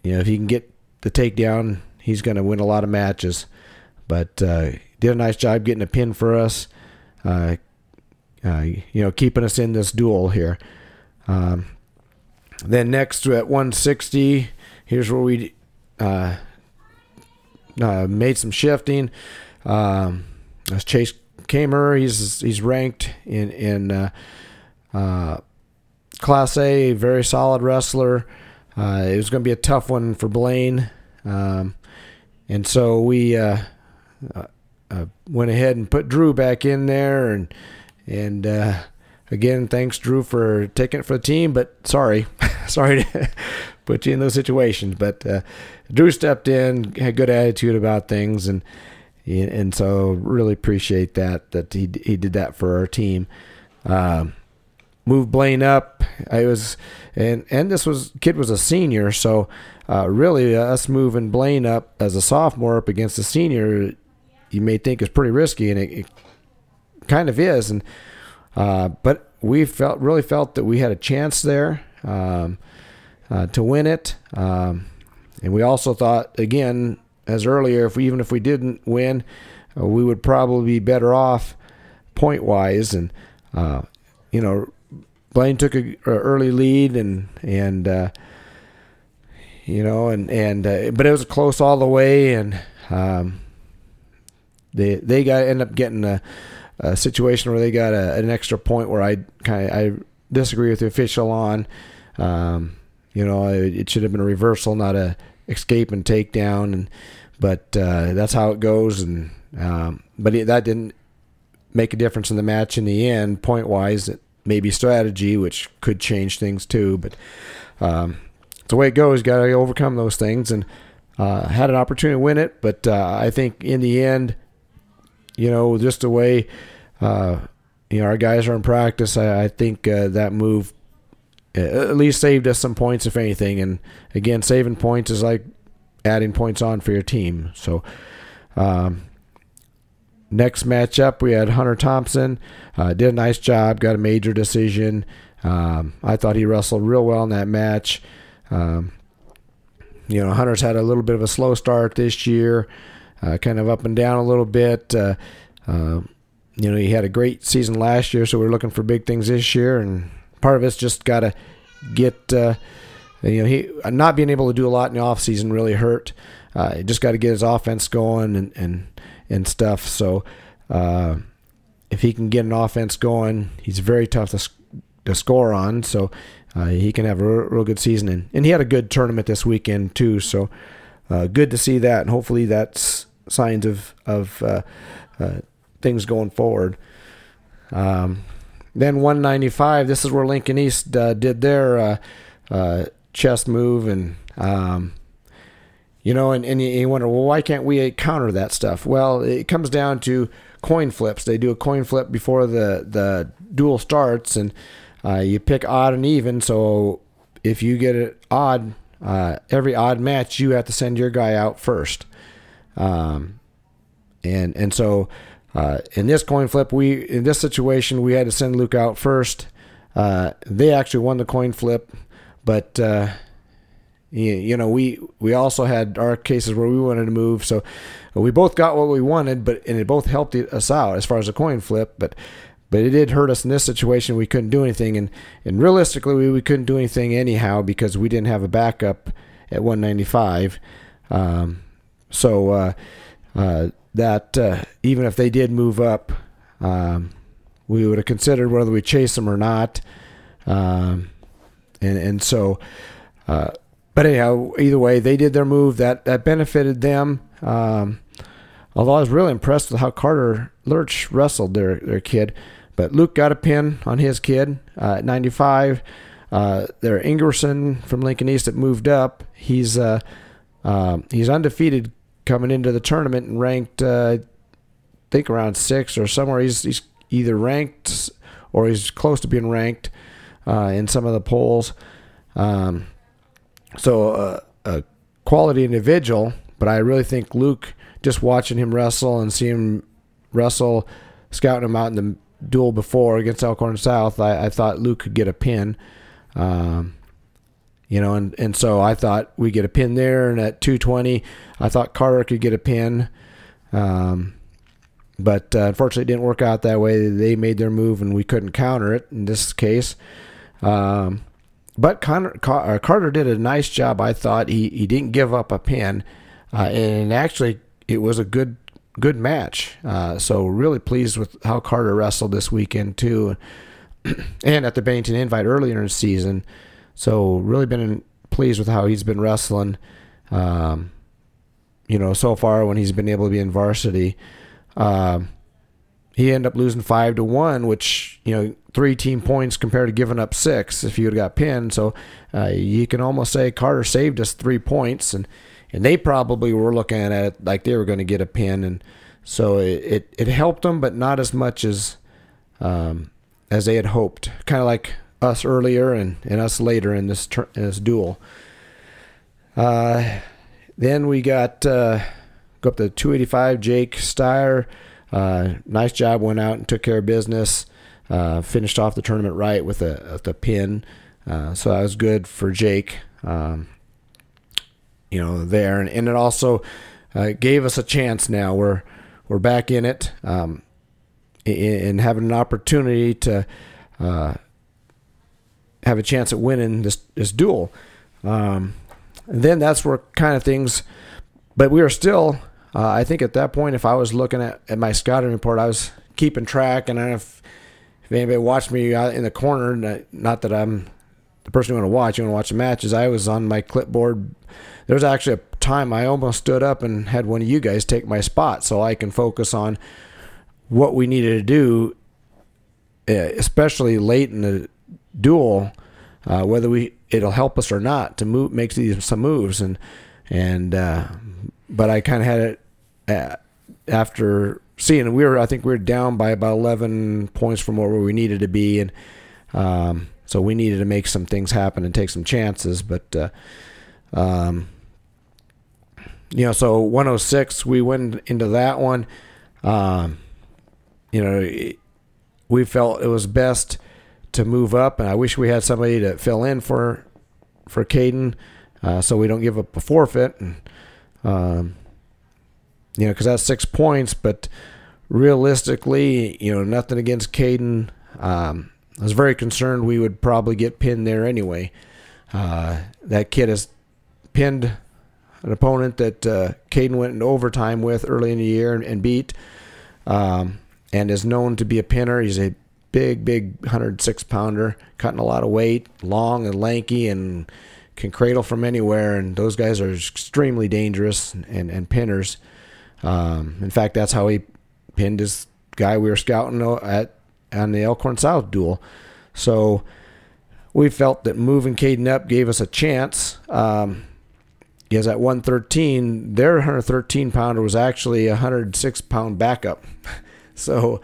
you know if he can get the takedown, he's going to win a lot of matches. But uh, did a nice job getting a pin for us. Uh, uh, you know, keeping us in this duel here. Um, then next at 160, here's where we uh, uh, made some shifting. Um, that's Chase Kamer. He's he's ranked in in uh, uh Class A, very solid wrestler. Uh, it was going to be a tough one for Blaine, um, and so we went ahead and put Drew back in there, and and again, thanks Drew for taking it for the team. But sorry, [laughs] sorry to [laughs] put you in those situations. But uh, Drew stepped in, had good attitude about things, and and so really appreciate that that he he did that for our team. Um, moved Blaine up. I was and and this was kid was a senior, so uh, really uh, us moving Blaine up as a sophomore up against a senior, you may think is pretty risky, and it, it kind of is. And uh, but we felt really felt that we had a chance there. Um, uh, to win it. Um, and we also thought, again, as earlier, if we, even if we didn't win, uh, we would probably be better off point wise. And uh, you know, Blaine took a, a, early lead, and and uh, you know, and and uh, but it was close all the way, and um, they they got end up getting a, a situation where they got a, an extra point where I kind of I disagree with the official on. Um, you know, it should have been a reversal, not a escape and takedown. And but uh, that's how it goes. And um, but it, that didn't make a difference in the match in the end, point wise. It maybe strategy, which could change things too. But um, it's the way it goes. Got to overcome those things. And uh, had an opportunity to win it, but uh, I think in the end, you know, just the way uh, you know our guys are in practice, I, I think uh, that move at least saved us some points, if anything. And again, saving points is like adding points on for your team. So, um, next matchup, we had Hunter Thompson. Uh, did a nice job, got a major decision. Um, I thought he wrestled real well in that match. Um, you know, Hunter's had a little bit of a slow start this year, uh, kind of up and down a little bit. Uh, uh, you know, he had a great season last year, so we're looking for big things this year, and part of it's just got to get. Uh, you know, he not being able to do a lot in the off season really hurt. Uh, just got to get his offense going and and and stuff. So uh, if he can get an offense going, he's very tough to to score on. So uh, he can have a real, real, good season. And, and he had a good tournament this weekend too. So uh, good to see that, and hopefully that's signs of of uh, uh, things going forward. Um, then 195. This is where Lincoln East did their chest move and um, you know and, and you wonder well why can't we counter that stuff well it comes down to coin flips they do a coin flip before the the duel starts and uh, you pick odd and even so if you get it odd uh, every odd match you have to send your guy out first um, and and so uh, in this coin flip we in this situation we had to send luke out first uh, they actually won the coin flip but uh, you, you know, we we also had our cases where we wanted to move, so we both got what we wanted, but and it both helped us out as far as a coin flip, but. But it did hurt us in this situation. We couldn't do anything, and, and realistically, we, we couldn't do anything anyhow because we didn't have a backup at 195. Um, so uh, uh, that uh, even if they did move up, um, we would have considered whether we chase them or not. Um, and and so, but anyhow, either way, they did their move that that benefited them. Um, although I was really impressed with how Carter Lurch wrestled their their kid, but Luke got a pin on his kid uh, at 95. Uh, there, Ingerson from Lincoln East that moved up. He's uh, uh, he's undefeated coming into the tournament and ranked, uh, I think around six or somewhere. He's he's either ranked or he's close to being ranked uh, in some of the polls. Um, so uh, a quality individual, but I really think Luke, just watching him wrestle and seeing him wrestle, scouting him out in the duel before against Elkhorn South, I, I thought Luke could get a pin. Um, you know, and, and so I thought we get a pin there, and at 220, I thought Carter could get a pin. Um, but uh, unfortunately, it didn't work out that way. They made their move, and we couldn't counter it in this case. Um, but Connor, uh, Carter did a nice job. I thought he, he didn't give up a pin, uh, and actually it was a good good match. Uh, so really pleased with how Carter wrestled this weekend too, [clears throat] and at the Bennington Invite earlier in the season. So really been pleased with how he's been wrestling. Um, you know, so far when he's been able to be in varsity. Um, he ended up losing five to one, which you know three team points compared to giving up six if you would got pinned. So uh, you can almost say Carter saved us three points, and and they probably were looking at it like they were going to get a pin, and so it, it, it helped them, but not as much as um, as they had hoped. Kind of like us earlier and, and us later in this in this duel. Uh, then we got uh, go up to 285. Jake Steyer uh, nice job, went out and took care of business. Uh, finished off the tournament right with a, a pin. Uh, so that was good for Jake, um, you know, there. And, and it also uh, gave us a chance now. We're, we're back in it um, and having an opportunity to have a chance at winning this, this duel. Um, then that's where kind of things, but we are still uh, I think at that point, if I was looking at, at my scouting report, I was keeping track, and if, if anybody watched me in the corner, not that I'm the person you want to watch, you want to watch the matches, I was on my clipboard. There was actually a time I almost stood up and had one of you guys take my spot so I can focus on what we needed to do, eh, especially late in the duel, uh, whether we it'll help us or not to move, make these some moves. And and uh, but I kind of had it uh, after seeing we were I think we were down by about 11 points from where we needed to be. And um, so we needed to make some things happen and take some chances. But uh, um, you know so 106 we went into that one. Um, you know, we felt it was best to move up, and I wish we had somebody to fill in for for Caden, uh, so we don't give up a forfeit. And, um, you know, because that's six points, but realistically, you know, nothing against Caden. Um, I was very concerned we would probably get pinned there anyway. Uh, that kid has pinned an opponent that uh, Caden went into overtime with early in the year and, and beat, um, and is known to be a pinner. He's a big, big 106 pounder, cutting a lot of weight, long and lanky, and can cradle from anywhere. And those guys are extremely dangerous and, and pinners. Um, in fact, that's how he pinned his guy we were scouting at on the Elkhorn South duel. So we felt that moving Caden up gave us a chance. Um, because at 113, their 113 pounder was actually a 106 pound backup. [laughs] so,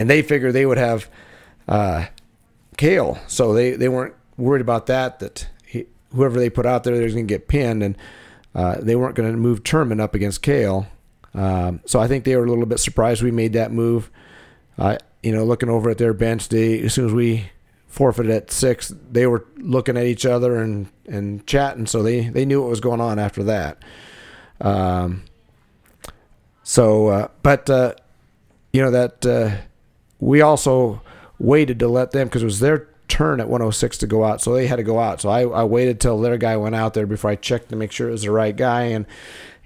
and they figured they would have uh, Kale. So they, they weren't worried about that, that he, whoever they put out there, they're going to get pinned. And uh, they weren't going to move Turman up against Kale. Um, so I think they were a little bit surprised we made that move. Uh, you know, looking over at their bench, they as soon as we forfeited at six, they were looking at each other and, and chatting, so they, they knew what was going on after that. Um, so, uh, but uh, you know that uh, we also waited to let them because it was their turn at 106 to go out, so they had to go out. So I, I waited till their guy went out there before I checked to make sure it was the right guy, and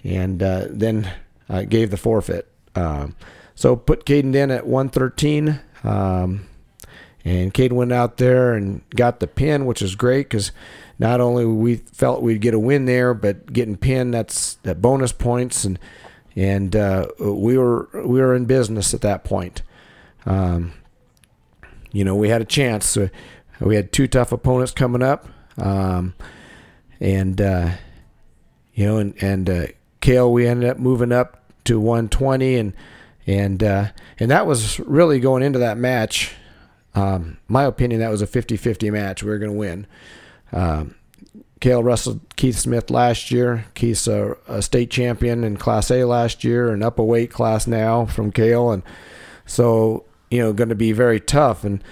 and uh, then uh, gave the forfeit. Um, so put Caden in at 113. Um, and Caden went out there and got the pin, which is great because not only we felt we'd get a win there, but getting pinned that's that bonus points and and uh, we were we were in business at that point. Um, you know, we had a chance. we had two tough opponents coming up, um, and uh, you know, and and uh, Kale, we ended up moving up to 120, and and uh, and that was really going into that match. Um, my opinion, that was a 50-50 match. We were going to win. Um, Kale wrestled Keith Smith last year. Keith's a, a, state champion in Class A last year, and up a weight class now from Kale, and so you know going to be very tough. And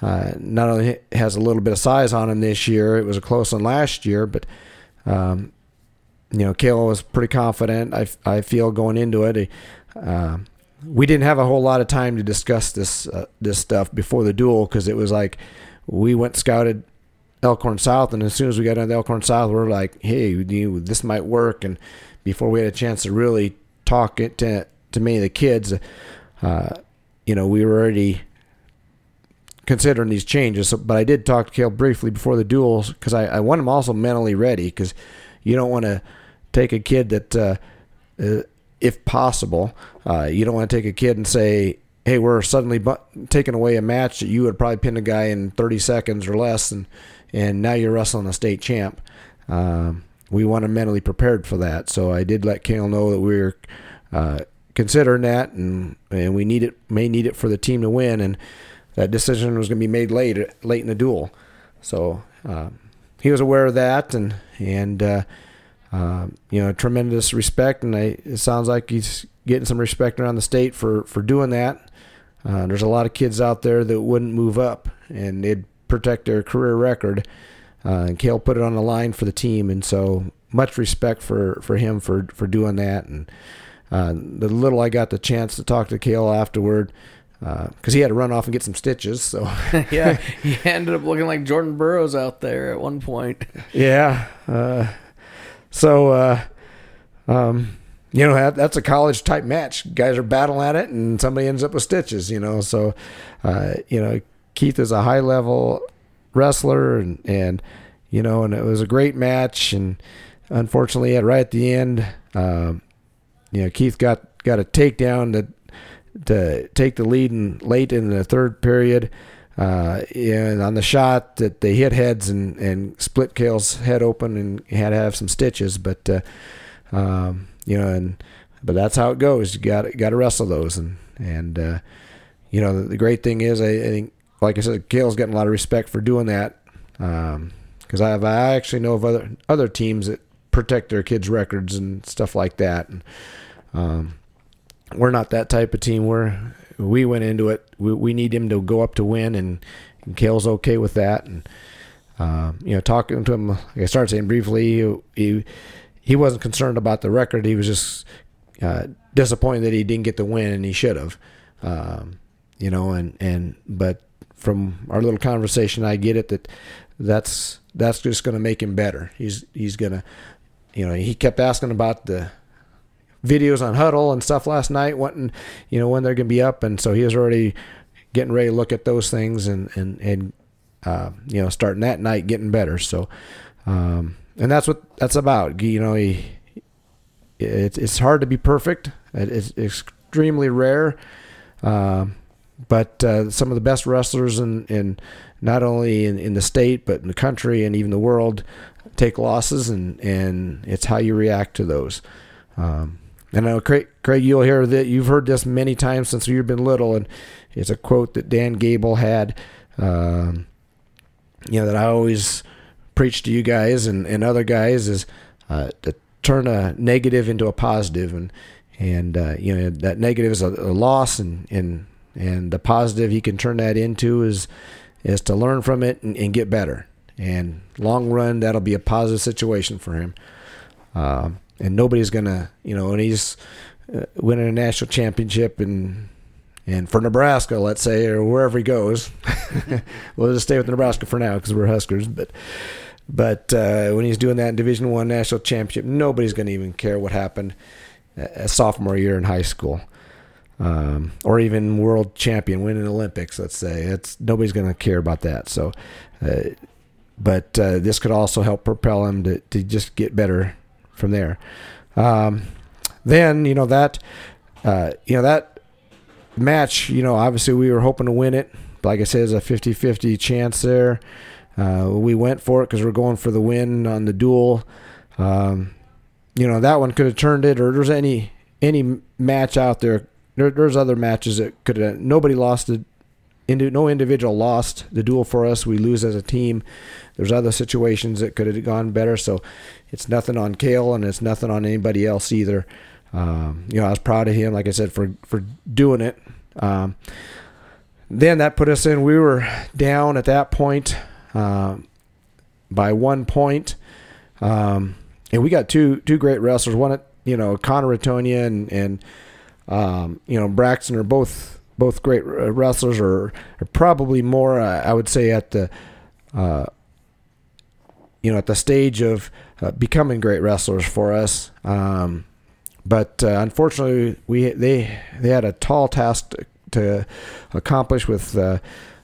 uh, not only has a little bit of size on him this year, it was a close one last year, but um, you know Kale was pretty confident. I, I feel going into it. He, uh, we didn't have a whole lot of time to discuss this uh, this stuff before the duel because it was like we went scouted Elkhorn South, and as soon as we got into Elkhorn South, we are like, hey, you, this might work. And before we had a chance to really talk it to to many of the kids, uh, you know, we were already considering these changes. So, but I did talk to Kale briefly before the duels because I, I want him also mentally ready because you don't want to take a kid that. Uh, uh, if possible. Uh, you don't want to take a kid and say, "Hey, we're suddenly bu- taking away a match that you would probably pin a guy in 30 seconds or less, and and now you're wrestling a state champ." Um, we want him mentally prepared for that. So I did let Kale know that we are uh, considering that, and and we need it may need it for the team to win, and that decision was going to be made late late in the duel. So uh, he was aware of that, and and uh, uh, you know, tremendous respect, and I, it sounds like he's getting some respect around the state for for doing that. Uh, there's a lot of kids out there that wouldn't move up, and they'd protect their career record. Uh, and Kale put it on the line for the team, and so much respect for, for him for, for doing that. And uh, the little I got the chance to talk to Kale afterward, because uh, he had to run off and get some stitches. So [laughs] yeah, he ended up looking like Jordan Burroughs out there at one point. [laughs] Yeah, uh, so, uh, um, you know, that, that's a college type match. Guys are battling at it, and somebody ends up with stitches. You know, so uh, you know, Keith is a high level wrestler, and and you know, and it was a great match. And unfortunately, at right at the end, um, you know, Keith got got a takedown to to take the lead in late in the third period uh, and on the shot that they hit heads and, and split Kale's head open and had to have some stitches. But uh, um, you know, and but that's how it goes. You got got to wrestle those, and and uh, you know the, the, great thing is I, I, think, like I said, Kale's getting a lot of respect for doing that. Because um, I I actually know of other other teams that protect their kids' records and stuff like that. And, um, we're not that type of team. We're we went into it. We, we need him to go up to win, and, and Kale's okay with that. And uh, you know, talking to him, like I started saying briefly, he, he he wasn't concerned about the record. He was just uh, disappointed that he didn't get the win, and he should have. Um, you know, and and but from our little conversation, I get it that that's that's just going to make him better. He's he's gonna, you know, he kept asking about the videos on Hudl and stuff last night, wanting you know when they're going to be up, and so he was already getting ready to look at those things and and and uh, you know starting that night getting better. So, um, and that's what that's about. You know, he it's it's hard to be perfect. It's extremely rare. Uh, but uh, some of the best wrestlers in, in not only in, in the state but in the country and even the world take losses and, and it's how you react to those. Um, and I know Craig, Craig, you'll hear that you've heard this many times since you've been little, and it's a quote that Dan Gable had. Um, you know that I always preach to you guys and, and other guys is uh, to turn a negative into a positive, and and uh, you know that negative is a, a loss, and and and the positive he can turn that into is is to learn from it and, and get better. And long run, that'll be a positive situation for him. Um, and nobody's gonna, you know, and he's uh, winning a national championship and and for Nebraska, let's say, or wherever he goes, [laughs] we'll just stay with Nebraska for now because we're Huskers. But but uh, when he's doing that in Division One national championship, nobody's going to even care what happened a sophomore year in high school, um, or even world champion, winning Olympics. Let's say it's nobody's going to care about that. So, uh, but uh, this could also help propel him to to just get better from there. Um, then you know that uh, you know that match. You know, obviously we were hoping to win it. Like I said, it's a 50-50 chance there. Uh, we went for it because we're going for the win on the duel. Um, you know that one could have turned it, or there's any any match out there. there there's other matches that could have. Nobody lost No individual lost the duel for us. We lose as a team. There's other situations that could have gone better. So it's nothing on Kale and it's nothing on anybody else either. Um, you know, I was proud of him, like I said, for for doing it. Um, then that put us in. We were down at that point uh, by one point, um, and we got two two great wrestlers. One, at, you know, Connor Ratonia and and um, you know Braxton are both both great wrestlers, or, are probably more, uh, I would say, at the uh, you know at the stage of uh, becoming great wrestlers for us. Um, but uh, unfortunately, we they they had a tall task to, to accomplish with uh,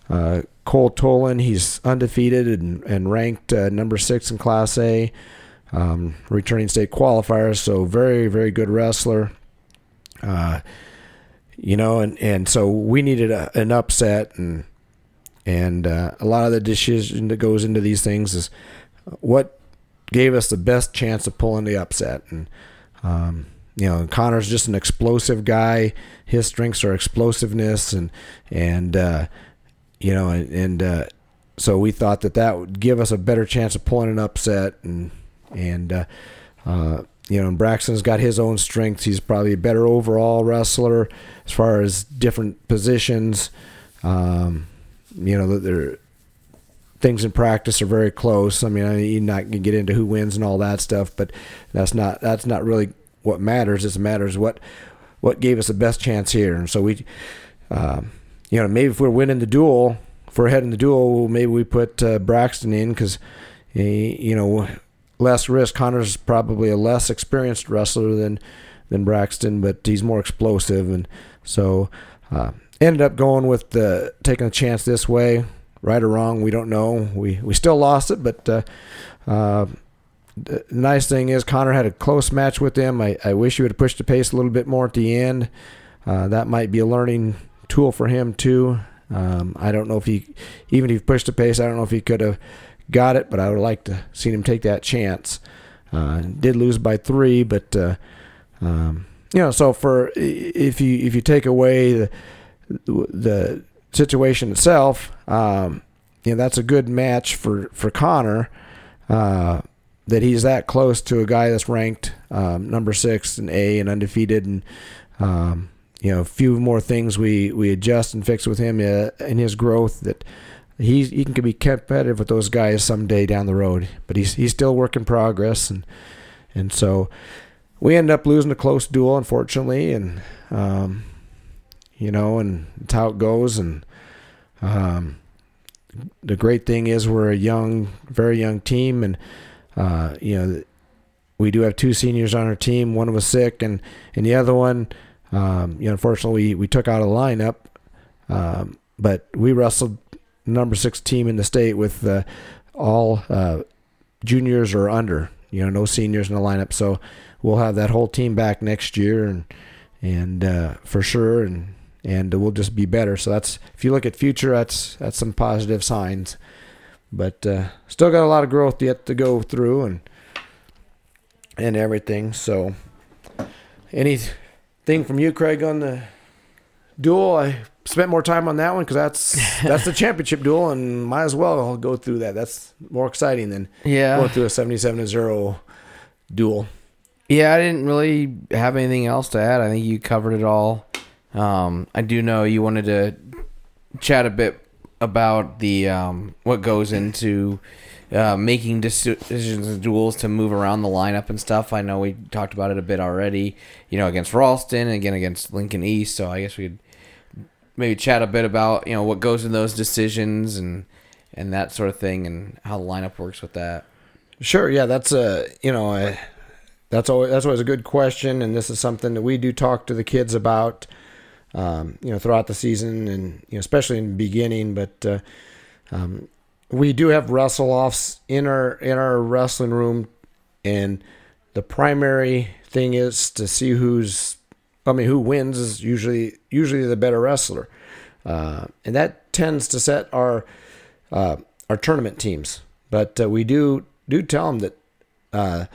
uh, Cole Tolan. He's undefeated and, and ranked uh, number six in Class A, um, returning state qualifier. So very very good wrestler. You know, and, and so we needed a, an upset, and and uh, a lot of the decision that goes into these things is what gave us the best chance of pulling the upset. And, um, you know, Connor's just an explosive guy. His strengths are explosiveness and, and, uh, you know, and, and uh, so we thought that that would give us a better chance of pulling an upset. And, and, uh, uh, you know, and Braxton's got his own strengths. He's probably a better overall wrestler as far as different positions. Um, you know, they're things in practice are very close. I mean, you're not gonna get into who wins and all that stuff, but that's not that's not really what matters. It matters what what gave us the best chance here. And so we, um, you know, maybe if we're winning the duel, if we're ahead in the duel, maybe we put uh, Braxton in because, you know, less risk. Connor's probably a less experienced wrestler than than Braxton, but he's more explosive, and so uh, ended up going with the taking a chance this way right or wrong, we don't know. We we still lost it, but uh, uh, the nice thing is Connor had a close match with him. I, I wish he would have pushed the pace a little bit more at the end. Uh, that might be a learning tool for him too. Um, I don't know if he, even if he pushed the pace, I don't know if he could have got it, but I would like to see him take that chance. Uh, did lose by three, but uh, um, you know, so for if you if you take away the the situation itself, um, you know, that's a good match for for Connor. Uh, that he's that close to a guy that's ranked um, number six and A and undefeated, and um, you know, a few more things we we adjust and fix with him uh, in his growth that he he can be competitive with those guys someday down the road. But he's he's still work in progress, and and so we end up losing a close duel, unfortunately, and um, you know, and it's how it goes. And um, the great thing is we're a young, very young team, and uh, you know, we do have two seniors on our team. One was sick, and and the other one, um, you know, unfortunately, we, we took out a lineup. Um, but we wrestled number six team in the state with uh, all uh, juniors or under. You know, no seniors in the lineup. So we'll have that whole team back next year, and and uh, for sure, and and we'll just be better. So that's if you look at future, that's that's some positive signs. But uh, still got a lot of growth yet to go through, and and everything. So anything from you, Craig, on the duel? I spent more time on that one because that's [laughs] that's the championship duel, and might as well go through that. That's more exciting than Yeah. going through a seventy-seven to zero duel. Yeah, I didn't really have anything else to add. I think you covered it all. Um, I do know you wanted to chat a bit about the um, what goes into uh, making decisions and duels to move around the lineup and stuff. I know we talked about it a bit already. You know, against Ralston and again against Lincoln East. So I guess we could maybe chat a bit about you know what goes in those decisions and and that sort of thing and how the lineup works with that. Sure, yeah, that's a you know a, that's always that's always a good question, and this is something that we do talk to the kids about, um, you know, throughout the season, and you know, especially in the beginning. But uh, um, we do have wrestle offs in our in our wrestling room, and the primary thing is to see who's, I mean, who wins is usually usually the better wrestler, uh, and that tends to set our uh, our tournament teams. But uh, we do do tell them that uh,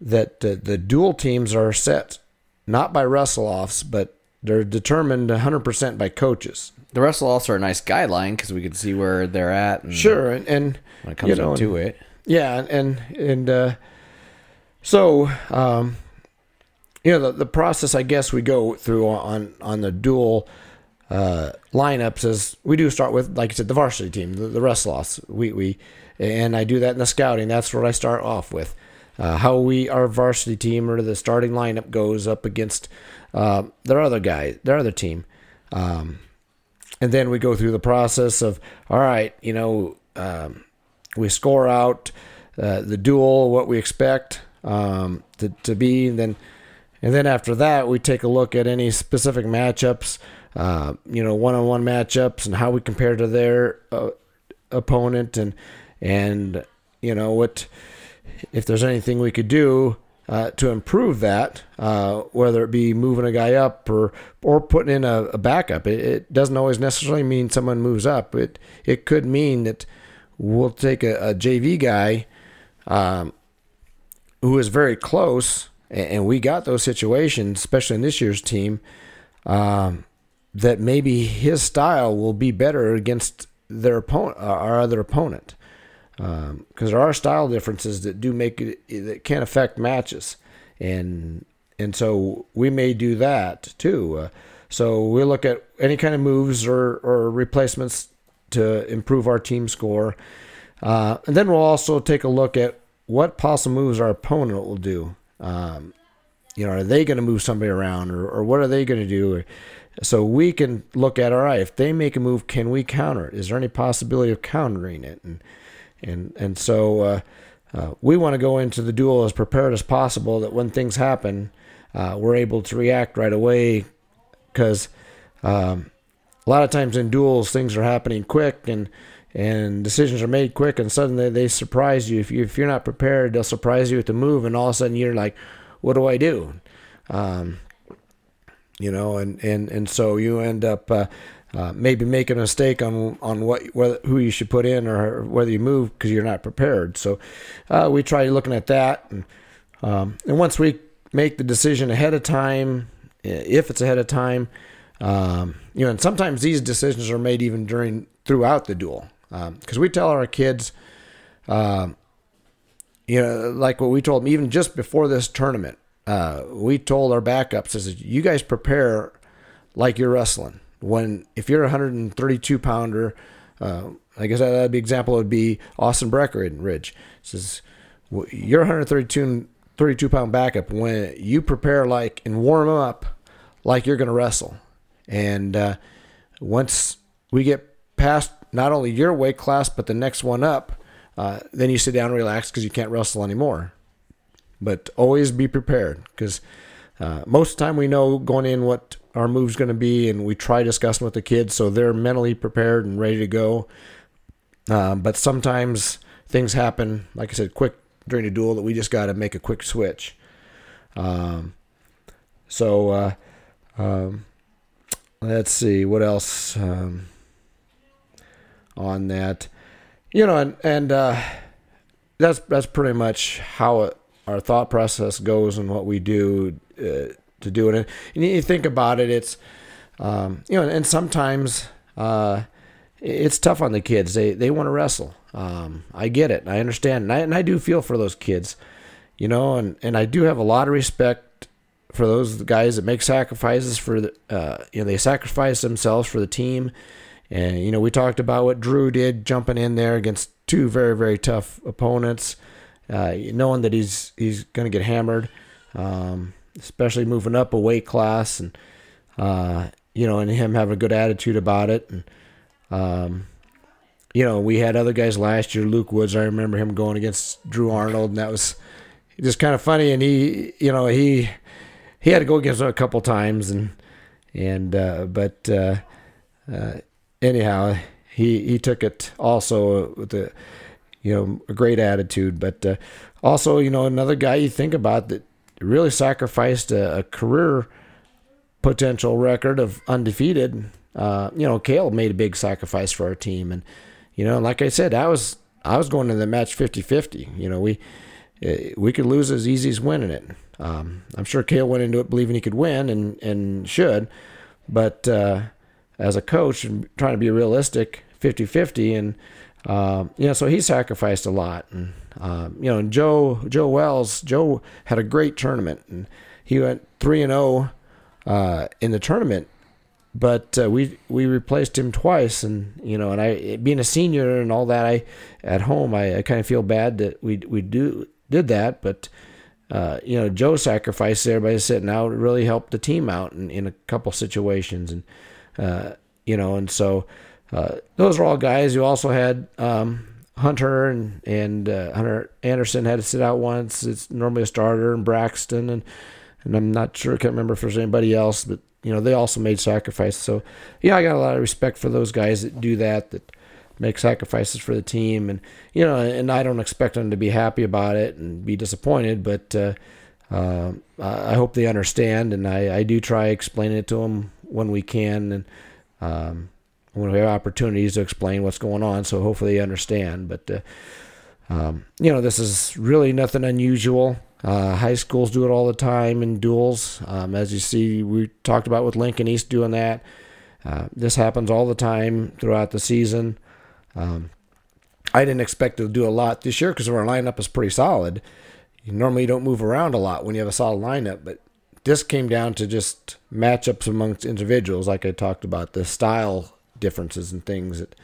that uh, the dual teams are set not by wrestle offs, but they're determined 100% by coaches. The wrestle offs are a nice guideline because we can see where they're at. And Sure, and, and When it comes you know, to it. Yeah, and and, and uh, so um, you know the, the process I guess we go through on on the dual uh, lineups is we do start with like I said the varsity team the, the wrestle offs we we and I do that in the scouting. That's what I start off with. Uh, how we our varsity team or the starting lineup goes up against uh, their other guy their other team. Um, and then we go through the process of all right you know um, we score out uh, the duel what we expect um, to, to be and then and then after that we take a look at any specific matchups uh, you know one-on-one matchups and how we compare to their uh, opponent and and you know what if there's anything we could do uh, to improve that, uh, whether it be moving a guy up or or putting in a, a backup. It, it doesn't always necessarily mean someone moves up. It it could mean that we'll take a, a JV guy um, who is very close, and, we got those situations, especially in this year's team, um, that maybe his style will be better against their opponent, our other opponent because um, there are style differences that do make it that can affect matches, and and so we may do that too. Uh, so we look at any kind of moves or or replacements to improve our team score, uh, and then we'll also take a look at what possible moves our opponent will do. Um, you know, are they going to move somebody around, or or what are they going to do? So we can look at all right. If they make a move, can we counter it? Is there any possibility of countering it? And and and so uh, uh, we want to go into the duel as prepared as possible. That when things happen, uh, we're able to react right away. Because um, a lot of times in duels, things are happening quick and and decisions are made quick, and suddenly they surprise you. If you if you're not prepared, they'll surprise you with the move, and all of a sudden you're like, "What do I do?" Um, you know, and and and so you end up. Uh, uh, maybe make a mistake on on what whether, who you should put in or whether you move because you're not prepared. So uh, we try looking at that, and um, and once we make the decision ahead of time, if it's ahead of time, um, you know, and sometimes these decisions are made even during throughout the duel because um, we tell our kids, uh, you know, like what we told them even just before this tournament, uh, we told our backups is you guys prepare like you're wrestling. When if you're a 132 pounder, uh, I guess that be example would be Austin Breckenridge. Says you're 132 32 pound backup when you prepare like and warm up like you're going to wrestle. And uh, once we get past not only your weight class but the next one up, uh, then you sit down and relax because you can't wrestle anymore. But always be prepared because uh, most of the time we know going in what our move's going to be, and we try discussing with the kids so they're mentally prepared and ready to go. Uh, but sometimes things happen, like I said, quick during a duel that we just got to make a quick switch. Um, so uh, um, let's see what else um, on that. You know, and and uh, that's that's pretty much how it, our thought process goes and what we do uh, to do it. And you think about it, it's um, you know, and sometimes uh, it's tough on the kids. They they want to wrestle. Um, I get it. I understand, and I, and I do feel for those kids, you know, and, and I do have a lot of respect for those guys that make sacrifices for the, uh, you know, they sacrifice themselves for the team. And, you know, we talked about what Drew did jumping in there against two very, very tough opponents, uh, knowing that he's, he's going to get hammered, um, especially moving up a weight class and, uh, you know, and him having a good attitude about it. And, um, you know, we had other guys last year. Luke Woods, I remember him going against Drew Arnold, and that was just kind of funny. And he, you know, he he had to go against him a couple times, and and uh, but uh, uh, anyhow, he he took it also with a you know a great attitude. But uh, also, you know, another guy you think about that really sacrificed a, a career potential record of undefeated. Uh, you know, Kale made a big sacrifice for our team, and you know, like I said, I was I was going to the match 50-50. You know, we eh, we could lose as easy as winning it. Um, I'm sure Kale went into it believing he could win and and should, but uh, as a coach and trying to be realistic, 50-50, and uh, you know, so he sacrificed a lot. And uh, you know, and Joe Joe Wells, Joe had a great tournament, and he went three and zero oh, uh, in the tournament. But uh, we we replaced him twice, and you know, and I being a senior and all that, I at home I, I kind of feel bad that we we do did that, but uh, you know, Joe sacrificed there by sitting out really helped the team out in, in a couple situations, and uh, you know, and so uh, those are all guys who also had. Um, Hunter and and uh, Hunter Anderson had to sit out once. It's normally a starter, and Braxton and and I'm not sure. I can't remember if there's anybody else, but you know, they also made sacrifices. So, yeah, I got a lot of respect for those guys that do that, that make sacrifices for the team. And, you know, and I don't expect them to be happy about it and be disappointed, but uh, uh, I hope they understand. And I, I do try explaining it to them when we can and um, when we have opportunities to explain what's going on. So hopefully they understand. But, uh, um, you know, this is really nothing unusual. Uh, high schools do it all the time in duels. Um, as you see, we talked about with Lincoln East doing that. Uh, this happens all the time throughout the season. Um, I didn't expect to do a lot this year because our lineup is pretty solid. You normally don't move around a lot when you have a solid lineup, but this came down to just matchups amongst individuals, like I talked about, the style differences and things that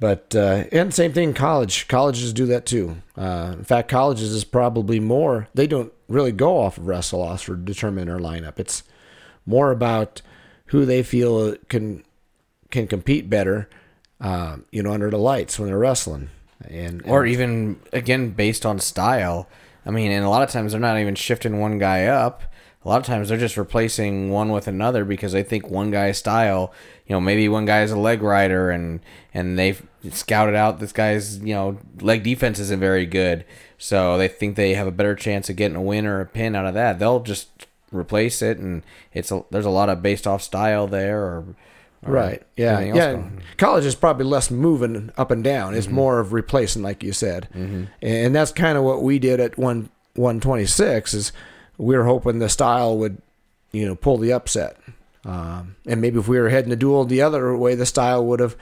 but uh, and same thing in college. Colleges do that too. Uh, in fact, colleges is probably more. They don't really go off of wrestle offs for determining their lineup. It's more about who they feel can can compete better. Uh, you know, under the lights when they're wrestling, and, and or even again based on style. I mean, and a lot of times they're not even shifting one guy up a lot of times they're just replacing one with another because they think one guy's style, you know, maybe one guy's a leg rider and and they've scouted out this guy's, you know, leg defense isn't very good. So they think they have a better chance of getting a win or a pin out of that. They'll just replace it and it's a, there's a lot of based off style there or, right. Yeah. Yeah. College is probably less moving up and down. It's mm-hmm. more of replacing like you said. Mm-hmm. And that's kind of what we did at 1 126 is we were hoping the style would, you know, pull the upset. Um, and maybe if we were heading the duel the other way, the style would have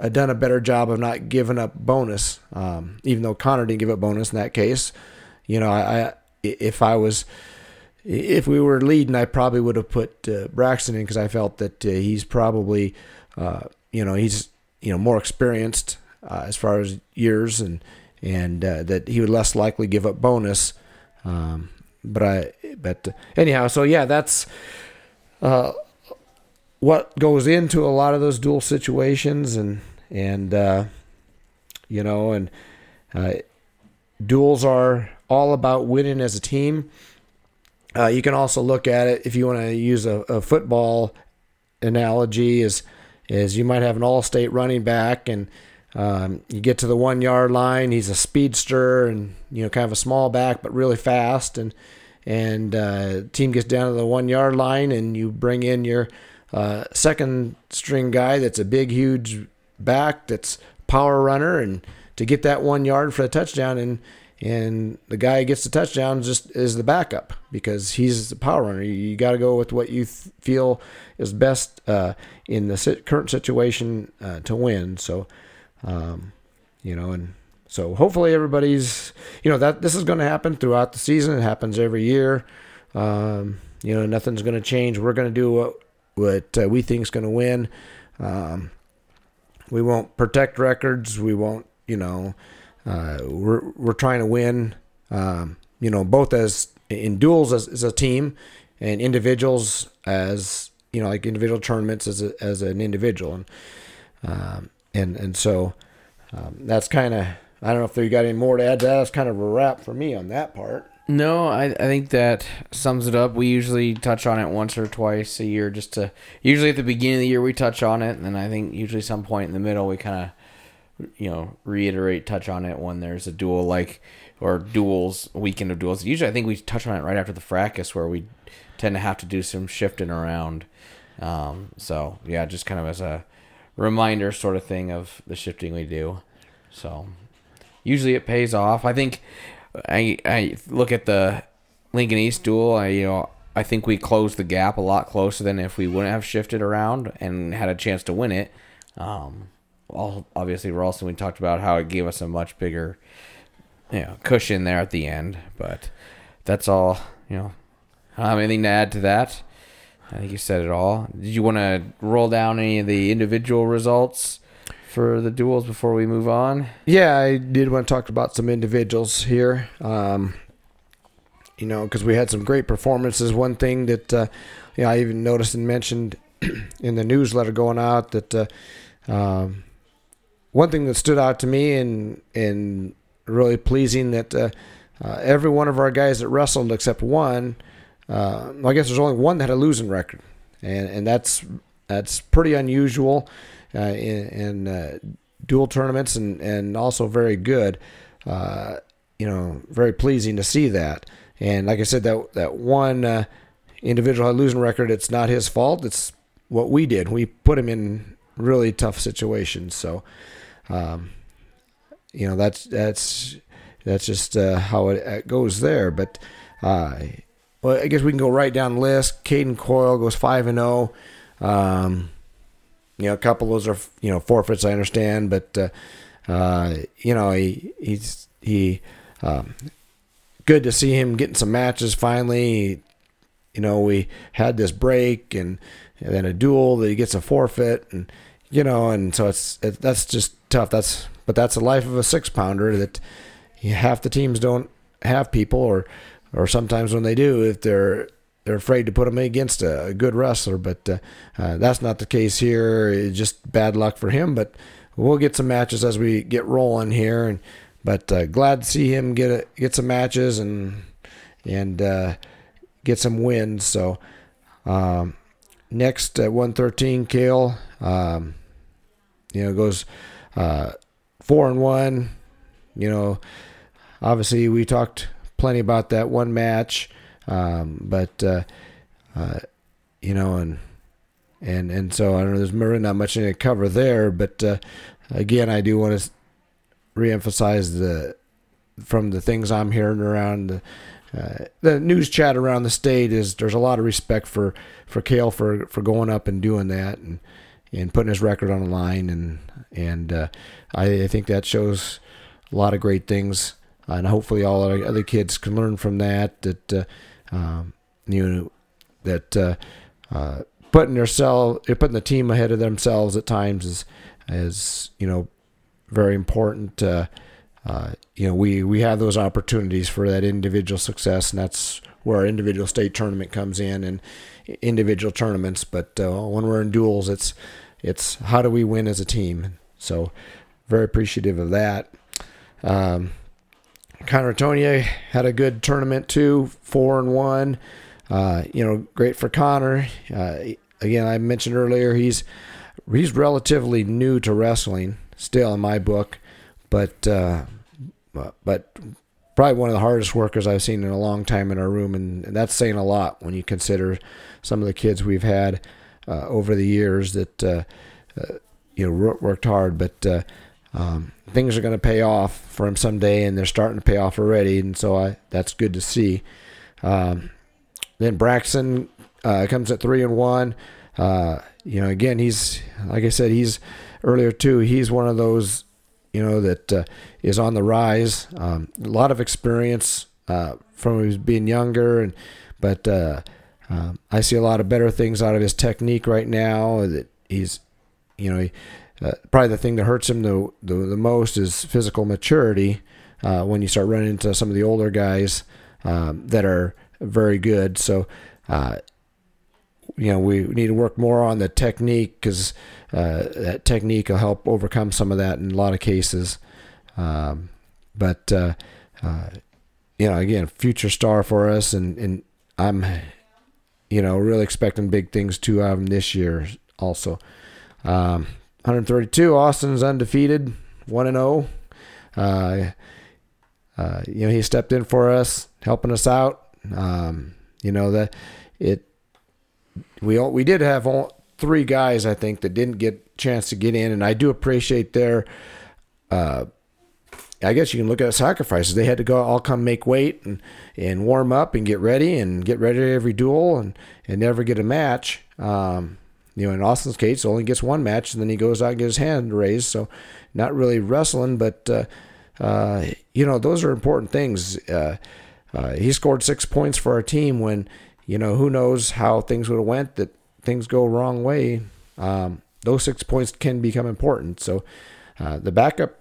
uh, done a better job of not giving up bonus. Um, even though Connor didn't give up bonus in that case, you know, I, I if I was if we were leading, I probably would have put uh, Braxton in because I felt that uh, he's probably, uh, you know, he's you know more experienced uh, as far as years and and uh, that he would less likely give up bonus. Um, but I, but anyhow, so yeah, that's uh, what goes into a lot of those dual situations and and you know and duels are all about winning as a team. Uh, you can also look at it if you want to use a, a, football analogy is is you might have an all-state running back and um, you get to the one yard line he's a speedster and you know kind of a small back but really fast and and uh, team gets down to the one yard line and you bring in your uh, second string guy that's a big huge back that's power runner and to get that one yard for a touchdown and and the guy who gets the touchdown just is the backup because he's the power runner. You, you got to go with what you th- feel is best uh, in the sit- current situation uh, to win. So, um, you know, and so hopefully everybody's, you know, that this is going to happen throughout the season. It happens every year. Um, you know, nothing's going to change. We're going to do what what uh, we think is going to win. Um, we won't protect records. We won't, you know uh, we're we're trying to win. Um, you know, both as in duels as, as a team, and individuals as you know, like individual tournaments as a, as an individual, and um, and and so um, that's kind of I don't know if you got any more to add to that. That's kind of a wrap for me on that part. No, I, I think that sums it up. We usually touch on it once or twice a year, just to usually at the beginning of the year we touch on it, and then I think usually some point in the middle we kind of you know reiterate touch on it when there's a duel like or duels weekend of duels usually i think we touch on it right after the fracas where we tend to have to do some shifting around um, so yeah just kind of as a reminder sort of thing of the shifting we do. So usually it pays off. I think i i look at the lincoln east duel i you know i think we closed the gap a lot closer than if we wouldn't have shifted around and had a chance to win it. Um, all obviously Ralston we talked about how it gave us a much bigger you know cushion there at the end but that's all you know. I don't have anything to add to that I think you said it all. Did you want to roll down any of the individual results for the duels before we move on? Yeah I did want to talk about some individuals here. Um, you know because we had some great performances. One thing that uh, you know, I even noticed and mentioned [clears throat] in the newsletter going out that uh, um, one thing that stood out to me and and really pleasing that uh, uh, every one of our guys that wrestled except one, uh, I guess there's only one that had a losing record, and and that's that's pretty unusual uh, in, in uh, dual tournaments and and also very good. Uh, you know, very pleasing to see that. And like I said, that that one individual had a losing record. It's not his fault. It's what we did. We put him in really tough situations. So um, you know that's that's that's just uh, how it, it, goes there. But uh, well, I guess we can go right down the list. Caden Coyle goes five and zero. Oh. Um, you know, a couple of those are you know forfeits. I understand, but uh, uh, you know he he's he. Um, good to see him getting some matches finally. You know, we had this break and, and then a duel that he gets a forfeit and you know, and so it's it, that's just tough. That's but that's the life of a six pounder that half the teams don't have people, or or sometimes when they do, if they're they're afraid to put them against a, a good wrestler. But uh, uh, that's not the case here. It's just bad luck for him. But we'll get some matches as we get rolling here. And but uh, glad to see him get a, get some matches and and uh, get some wins. So um, next at 113, Kale. Um, you know, goes uh, four and one. You know, obviously we talked plenty about that one match, um, but uh, uh, you know, and and and so I don't know. There's really not much to cover there, but uh, again, I do want to reemphasize the from the things I'm hearing around the, uh, the news chat around the state is there's a lot of respect for for Kale for for going up and doing that and and putting his record on the line, and and uh, I, I, think that shows a lot of great things, and hopefully all our other kids can learn from that. That uh, um, you know that uh, uh, putting themselves putting the team ahead of themselves at times is is you know very important. Uh, uh, you know, we we have those opportunities for that individual success, and that's where our individual state tournament comes in and individual tournaments. But uh, when we're in duels, it's it's how do we win as a team. So very appreciative of that. Um, Connor Tonia had a good tournament too, four and one. Uh, you know, great for Connor. Uh, again, I mentioned earlier he's he's relatively new to wrestling still in my book, but uh, but probably one of the hardest workers I've seen in a long time in our room, and, and that's saying a lot when you consider some of the kids we've had uh, over the years that uh, uh, you know worked hard, but. Um, things are going to pay off for him someday, and they're starting to pay off already, and so I, that's good to see. Um, then Braxton uh, comes at three and one. Uh, you know, again, he's like I said, he's earlier too. He's one of those, you know, that uh, is on the rise. Um, a lot of experience uh, from his being younger, and but uh, um, I see a lot of better things out of his technique right now. That he's, you know, he, uh, probably the thing that hurts him the the, the most is physical maturity. Uh, when you start running into some of the older guys um, that are very good, so uh, you know we need to work more on the technique because uh, that technique will help overcome some of that in a lot of cases. Um, but uh, you know, again, future star for us, and and I'm you know really expecting big things too out of him this year also. Um, 132. Austin's undefeated, one and zero. Oh. Uh, uh, you know, he stepped in for us, helping us out. Um, you know that it. We all, we did have all, three guys I think that didn't get a chance to get in, and I do appreciate their. Uh, I guess you can look at sacrifices. They had to go all come make weight and, and warm up and get ready and get ready to every duel and, and never get a match. Um, you know, in Austin's case, only gets one match, and then he goes out and gets his hand raised. So, not really wrestling, but uh, uh, you know, those are important things. Uh, uh he scored six points for our team when, you know, who knows how things would have went. That things go wrong way. Um, those six points can become important. So, uh, the backup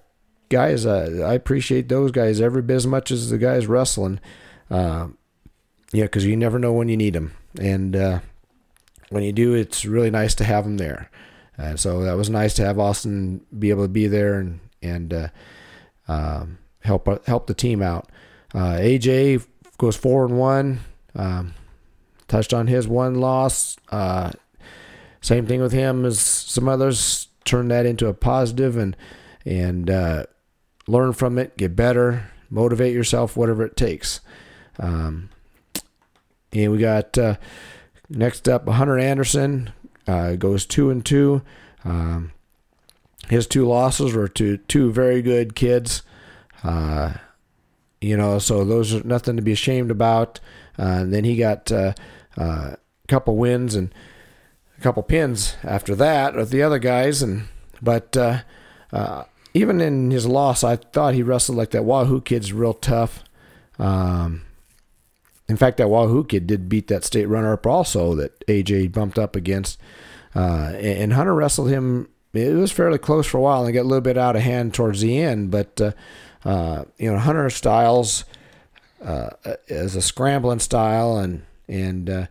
guys, uh, I appreciate those guys every bit as much as the guys wrestling. yeah, because you never know when you need them, and when you do, it's really nice to have him there. Uh, so that was nice to have Austin be able to be there and and uh, um, help help the team out. Uh, AJ goes four and one. Um, touched on his one loss. Uh, same thing with him as some others. Turn that into a positive and and uh, learn from it. Get better. Motivate yourself. Whatever it takes. Um, and we got uh, Next up, Hunter Anderson uh, goes two and two. Um, his two losses were to two very good kids. Uh, you know, so those are nothing to be ashamed about. Uh, and then he got uh, uh, a couple wins and a couple pins after that with the other guys. And but uh, even in his loss, I thought he wrestled like that Wahoo kid's real tough. Um, in fact, that Wahoo kid did beat that state runner up also that AJ bumped up against. Uh, and Hunter wrestled him. It was fairly close for a while and got a little bit out of hand towards the end. But, uh, uh, you know, Hunter styles uh, is a scrambling style. And, and uh,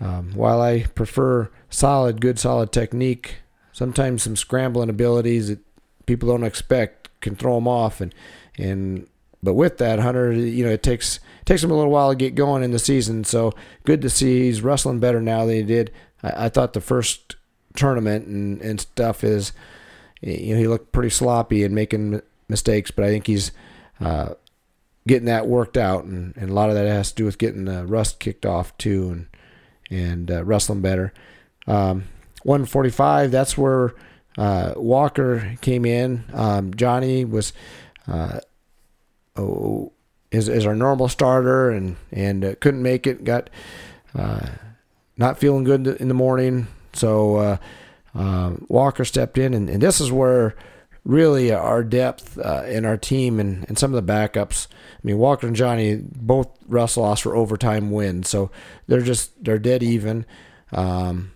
um, while I prefer solid, good, solid technique, sometimes some scrambling abilities that people don't expect can throw them off. And, and but with that, Hunter, you know, it takes takes him a little while to get going in the season. So good to see he's wrestling better now than he did. I, I thought the first tournament and, and stuff is, you know, he looked pretty sloppy and making mistakes, but I think he's uh, getting that worked out, and, and a lot of that has to do with getting the rust kicked off too, and and uh, wrestling better. Um, 145, that's where uh, Walker came in. Um, Johnny was uh, oh, is, is our normal starter and and uh, couldn't make it. Got uh, not feeling good in the morning, so uh, um, Walker stepped in, and, and this is where really our depth uh, in our team and, and some of the backups. I mean, Walker and Johnny both wrestle us for overtime wins, so they're just they're dead even. Um,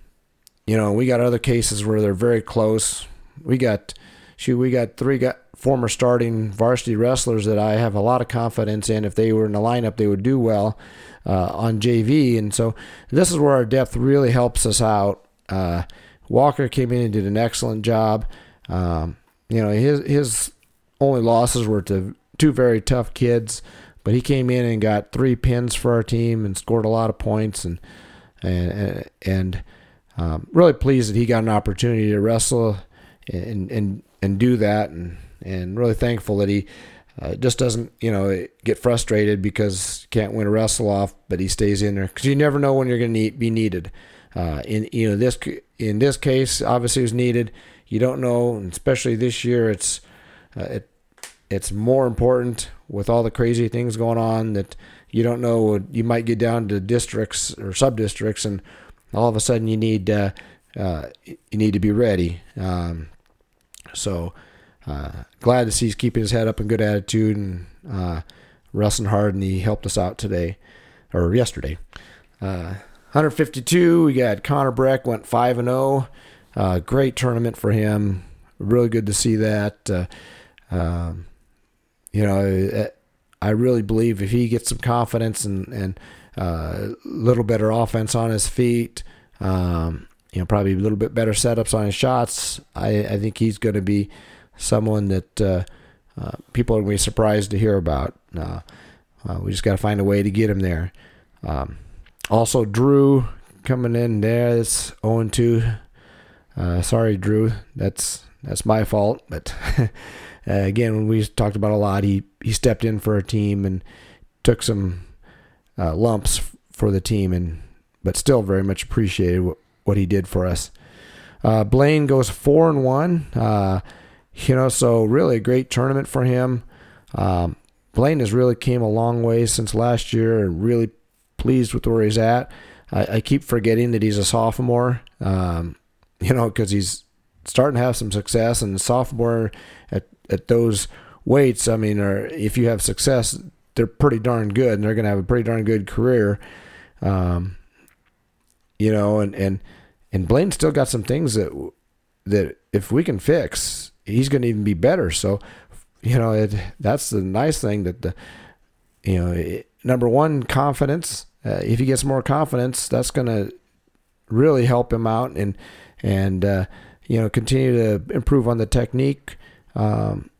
you know, we got other cases where they're very close. We got shoot, we got three got former starting varsity wrestlers that I have a lot of confidence in. If they were in the lineup, they would do well uh, on JV, and so this is where our depth really helps us out. Uh, Walker came in and did an excellent job. Um, you know, his his only losses were to two very tough kids, but he came in and got three pins for our team and scored a lot of points and and and um, really pleased that he got an opportunity to wrestle and and and do that and and really thankful that he uh, just doesn't you know get frustrated because can't win a wrestle off, but he stays in there because you never know when you're going to be needed. Uh, in you know this in this case, obviously was needed. You don't know, especially this year. It's uh, it it's more important with all the crazy things going on that you don't know. You might get down to districts or sub districts, and all of a sudden you need uh, you need to be ready. Um, so uh, glad to see he's keeping his head up and good attitude and uh, wrestling hard, and he helped us out today or yesterday. Uh, 152, we got Connor Breck went five and zero. Oh. Uh, great tournament for him. Really good to see that. Um, you know, I really believe if he gets some confidence and and a little better offense on his feet, um, you know, probably a little bit better setups on his shots, I, I think he's going to be someone that uh, uh, people are going to be surprised to hear about. Uh, uh we just got to find a way to get him there. Um, also, Drew coming in there. That's 0 2. Uh, sorry, Drew. That's that's my fault. But [laughs] uh, again, when we talked about a lot, he, he stepped in for a team and took some lumps for the team, and but still very much appreciated what, what he did for us. Blaine goes 4 and 1 you know, so really a great tournament for him. Um, Blaine has really came a long way since last year, and really pleased with where he's at. I, I keep forgetting that he's a sophomore, um, [laughs] you know, because he's starting to have some success. And sophomore at, at those weights, I mean, or if you have success, they're pretty darn good, and they're going to have a pretty darn good career. Um, you know, and and and Blaine still got some things that that if we can fix, he's going to even be better. So, you know, it, that's the nice thing that the, you know, it, number one, confidence uh, if he gets more confidence, that's going to really help him out and and uh, you know continue to improve on the technique. Um,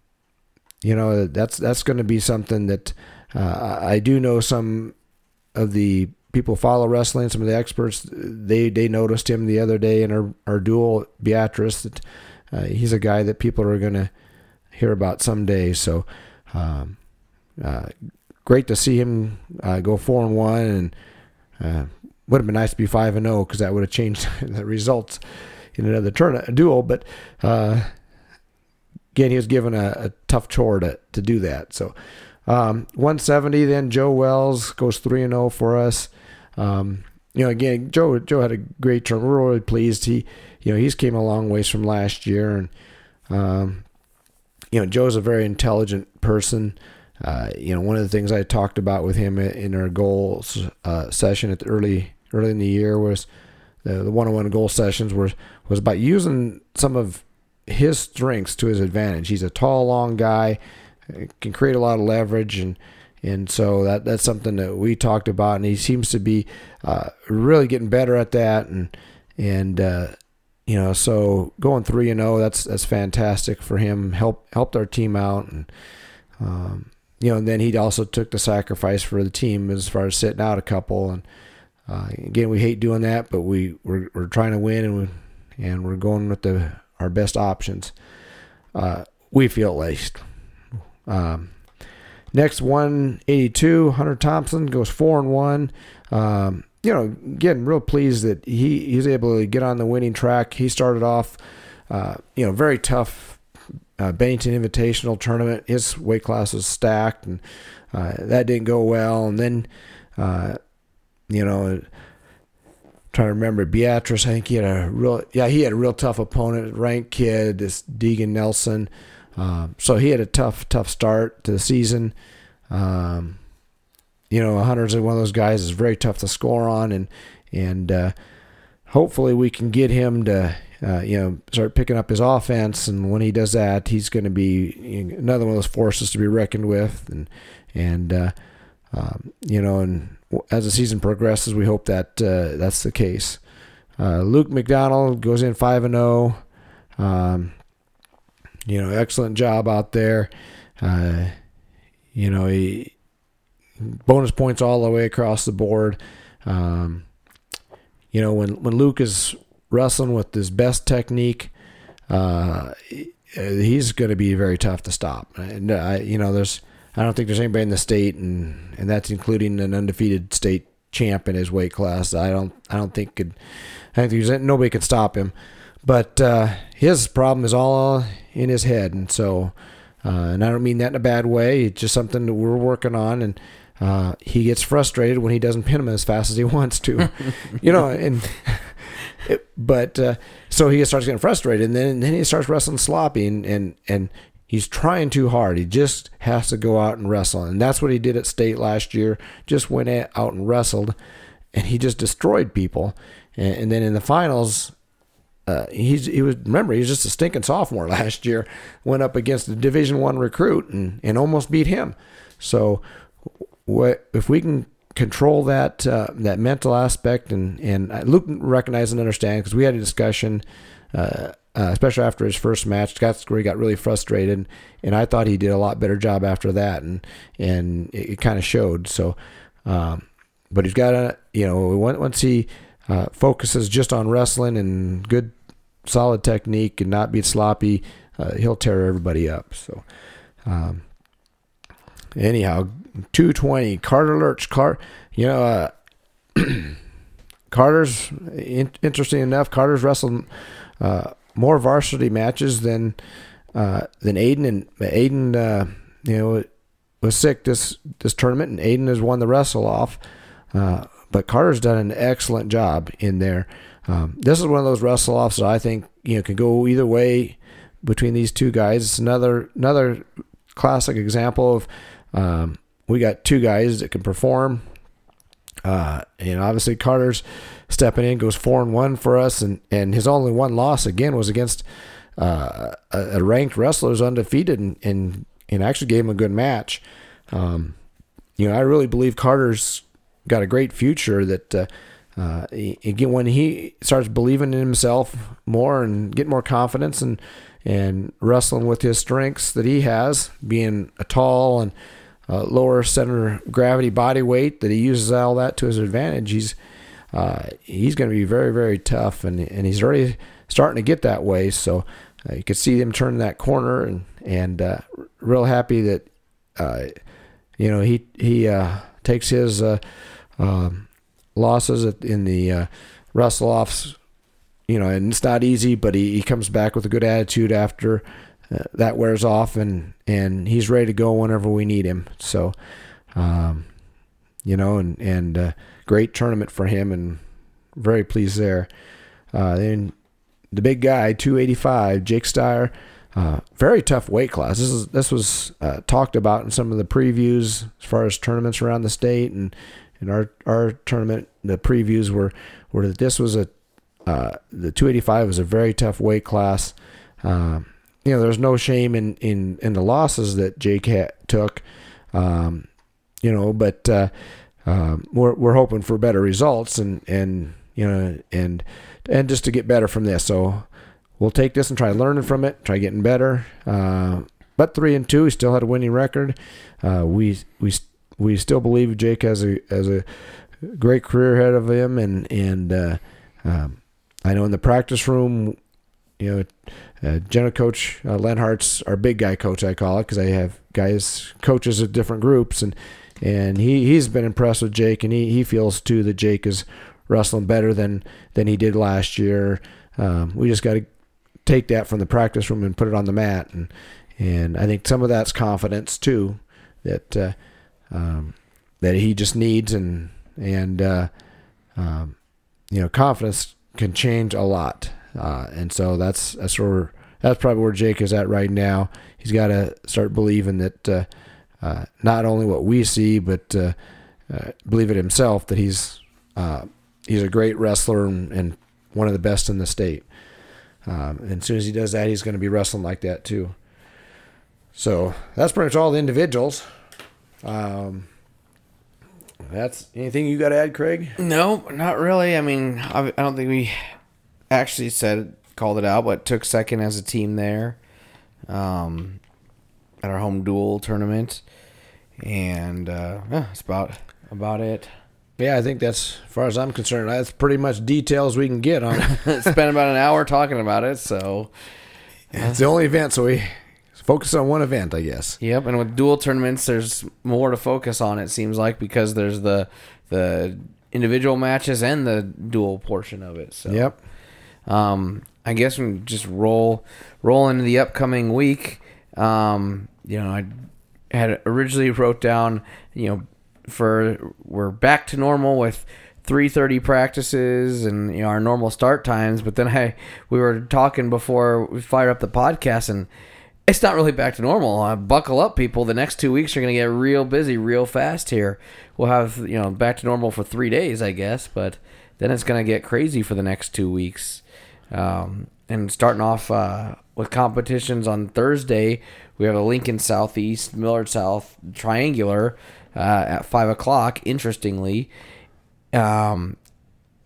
you know that's that's going to be something that uh, I do know some of the people follow wrestling. Some of the experts they they noticed him the other day in our our duel Beatrice that uh, he's a guy that people are going to hear about someday. So. Um, uh, great to see him uh, go four and one, and uh, would have been nice to be five and zero oh, because that would have changed [laughs] the results in another turn duel. But uh, again, he was given a, a, tough chore to to do that. So um, 170. Then Joe Wells goes three and zero oh for us. Um, you know, again, Joe Joe had a great turn. We're really pleased. He, you know, he's came a long ways from last year, and um, you know, Joe's a very intelligent person. Uh, you know, one of the things I talked about with him in our goals uh, session at the early early in the year was the, the one-on-one goal sessions was was about using some of his strengths to his advantage. He's a tall, long guy, uh, can create a lot of leverage, and and so that that's something that we talked about, and he seems to be uh, really getting better at that, and and uh, you know, so going three and zero, oh, that's that's fantastic for him. Help helped our team out, and um, you know, and then he also took the sacrifice for the team as far as sitting out a couple. And uh, again, we hate doing that, but we we're, we're trying to win, and we, and we're going with the our best options. Uh, we feel at least. Um, next 182, Hunter Thompson goes four and one. Um, you know, getting real pleased that he he's able to get on the winning track. He started off, uh, you know, very tough uh, Bennington Invitational tournament. His weight class was stacked, and uh, that didn't go well. And then, uh, you know, trying to remember Beatrice. I think he had a real, yeah, he had a real tough opponent, ranked kid, this Deegan Nelson. Um, so he had a tough, tough start to the season. Um, you know, Hunter's one of those guys is very tough to score on, and and uh, hopefully we can get him to uh, you know start picking up his offense. And when he does that, he's going to be another one of those forces to be reckoned with. And and uh, um, you know, and as the season progresses, we hope that uh, that's the case. Uh, Luke McDonald goes in five and zero. Oh. Um, you know, excellent job out there. Uh, you know, he bonus points all the way across the board. Um, you know, when when Luke is wrestling with his best technique, uh, he's going to be very tough to stop. And I, you know, there's I don't think there's anybody in the state, and and that's including an undefeated state champ in his weight class. I don't I don't think could I think there's nobody could stop him. But uh, his problem is all in his head, and so uh, and I don't mean that in a bad way. It's just something that we're working on, and uh, he gets frustrated when he doesn't pin him as fast as he [laughs] wants to, you know. And [laughs] it, but uh, so he starts getting frustrated, and then then he starts wrestling sloppy, and and and he's trying too hard. He just has to go out and wrestle, and that's what he did at state last year. Just went out and wrestled, and he just destroyed people. And, and then in the finals, uh, he's he was remember he was just a stinking sophomore [laughs] last year. Went up against a Division One recruit and and almost beat him. So what if we can control that uh, that mental aspect and and Luke recognized and understand because we had a discussion. Uh, uh, especially after his first match, that's where he got really frustrated, and I thought he did a lot better job after that, and and it, it kind of showed. So, um, but he's got to, you know, once he uh, focuses just on wrestling and good, solid technique and not be sloppy, uh, he'll tear everybody up. So, um, anyhow, 220. Carter Lurch. Car, you know, uh, [clears throat] Carter's in, interesting enough. Carter's wrestled uh, more varsity matches than uh, than Aiden, and Aiden, uh, you know, was sick this this tournament, and Aiden has won the wrestle off. Uh, but Carter's done an excellent job in there. Um, this is one of those wrestle offs that I think you know can go either way between these two guys. It's another another classic example of um, we got two guys that can perform. Uh, and obviously Carter's stepping in goes four and one for us, and and his only one loss again was against uh, a, a, ranked wrestler who's undefeated and, and and actually gave him a good match. Um, you know, I really believe Carter's got a great future. That uh, uh, again, when he starts believing in himself more and get more confidence and and wrestling with his strengths that he has, being a tall and uh, lower center gravity body weight, that he uses all that to his advantage. He's uh, he's going to be very very tough, and and he's already starting to get that way. So uh, you could see him turn that corner, and and uh, real happy that uh, you know he he takes his um, losses in the wrestle offs you know, and it's not easy, but he, he comes back with a good attitude after that wears off, and and he's ready to go whenever we need him. So, um, you know, and and uh, great tournament for him, and very pleased there. Uh, then the big guy, 285, Jake Steyer. Uh, very tough weight class. This is this was uh, talked about in some of the previews as far as tournaments around the state, and in our our tournament, the previews were were that this was a uh, the 285 was a very tough weight class. Uh, you know, there's no shame in, in, in the losses that Jake took. Um, you know, but uh, um, we're we're hoping for better results and and you know and and just to get better from this. So we'll take this and try learning from it, try getting better. Uh, but three and two, he still had a winning record. Uh, we we we still believe Jake has a has a great career ahead of him, and and uh, um, I know in the practice room, you know, uh, general coach uh, Lenhart's our big guy coach. I call it because I have guys coaches of different groups, and and he he's been impressed with Jake, and he he feels too that Jake is wrestling better than than he did last year. Um, we just got to take that from the practice room and put it on the mat, and and I think some of that's confidence too that uh, um, that he just needs, and and uh, um, you know confidence can change a lot. Uh, and so that's that's where that's probably where Jake is at right now. He's got to start believing that uh, uh, not only what we see, but uh, uh, believe it himself that he's uh, he's a great wrestler and, and one of the best in the state. Um, and as soon as he does that, he's going to be wrestling like that too. So that's pretty much all the individuals. Um, that's anything you got to add, Craig? No, not really. I mean, I, I don't think we actually said called it out, but took second as a team there um, at our home dual tournament, and uh, yeah, that's about about it. Yeah, I think that's, as far as I'm concerned, that's pretty much details we can get on. it. [laughs] Spent about an hour talking about it, so it's the only event, so we focus on one event, I guess. Yep, and with dual tournaments, there's more to focus on. It seems like because there's the the individual matches and the dual portion of it. So Yep. Um, I guess we just roll roll into the upcoming week. Um, you know, I had originally wrote down, you know, for we're back to normal with 3:30 practices and you know our normal start times, but then I we were talking before we fired up the podcast and it's not really back to normal. Uh, buckle up, people. The next two weeks are going to get real busy, real fast here. We'll have you know back to normal for three days, I guess, but then it's going to get crazy for the next two weeks. Um, and starting off uh, with competitions on Thursday, we have a Lincoln Southeast, Millard South Triangular uh, at five o'clock. Interestingly, um,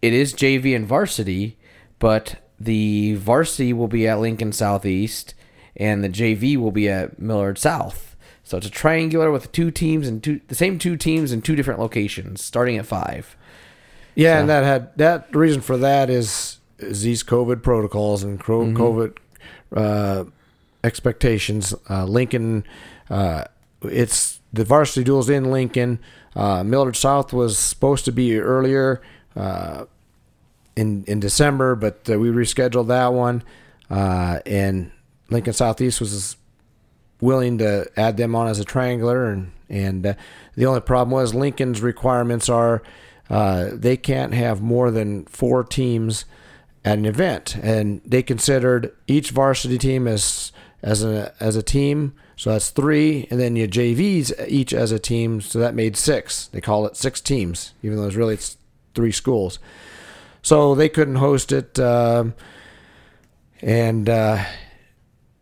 it is JV and varsity, but the varsity will be at Lincoln Southeast, and the JV will be at Millard South. So it's a triangular with two teams and two the same two teams in two different locations, starting at five. Yeah, So- and that had that reason for that is these COVID protocols and cro- COVID uh, expectations. Uh, Lincoln, uh, it's the varsity duels in Lincoln. Uh, Millard South was supposed to be earlier uh, in in December, but uh, we rescheduled that one. Uh, and Lincoln Southeast was willing to add them on as a triangular, and and uh, the only problem was Lincoln's requirements are uh, they can't have more than four teams at an event, and they considered each varsity team as as a as a team. So that's three, and then your JVs each as a team. So that made six. They call it six teams, even though it's really it's three schools. So they couldn't host it, um, and uh,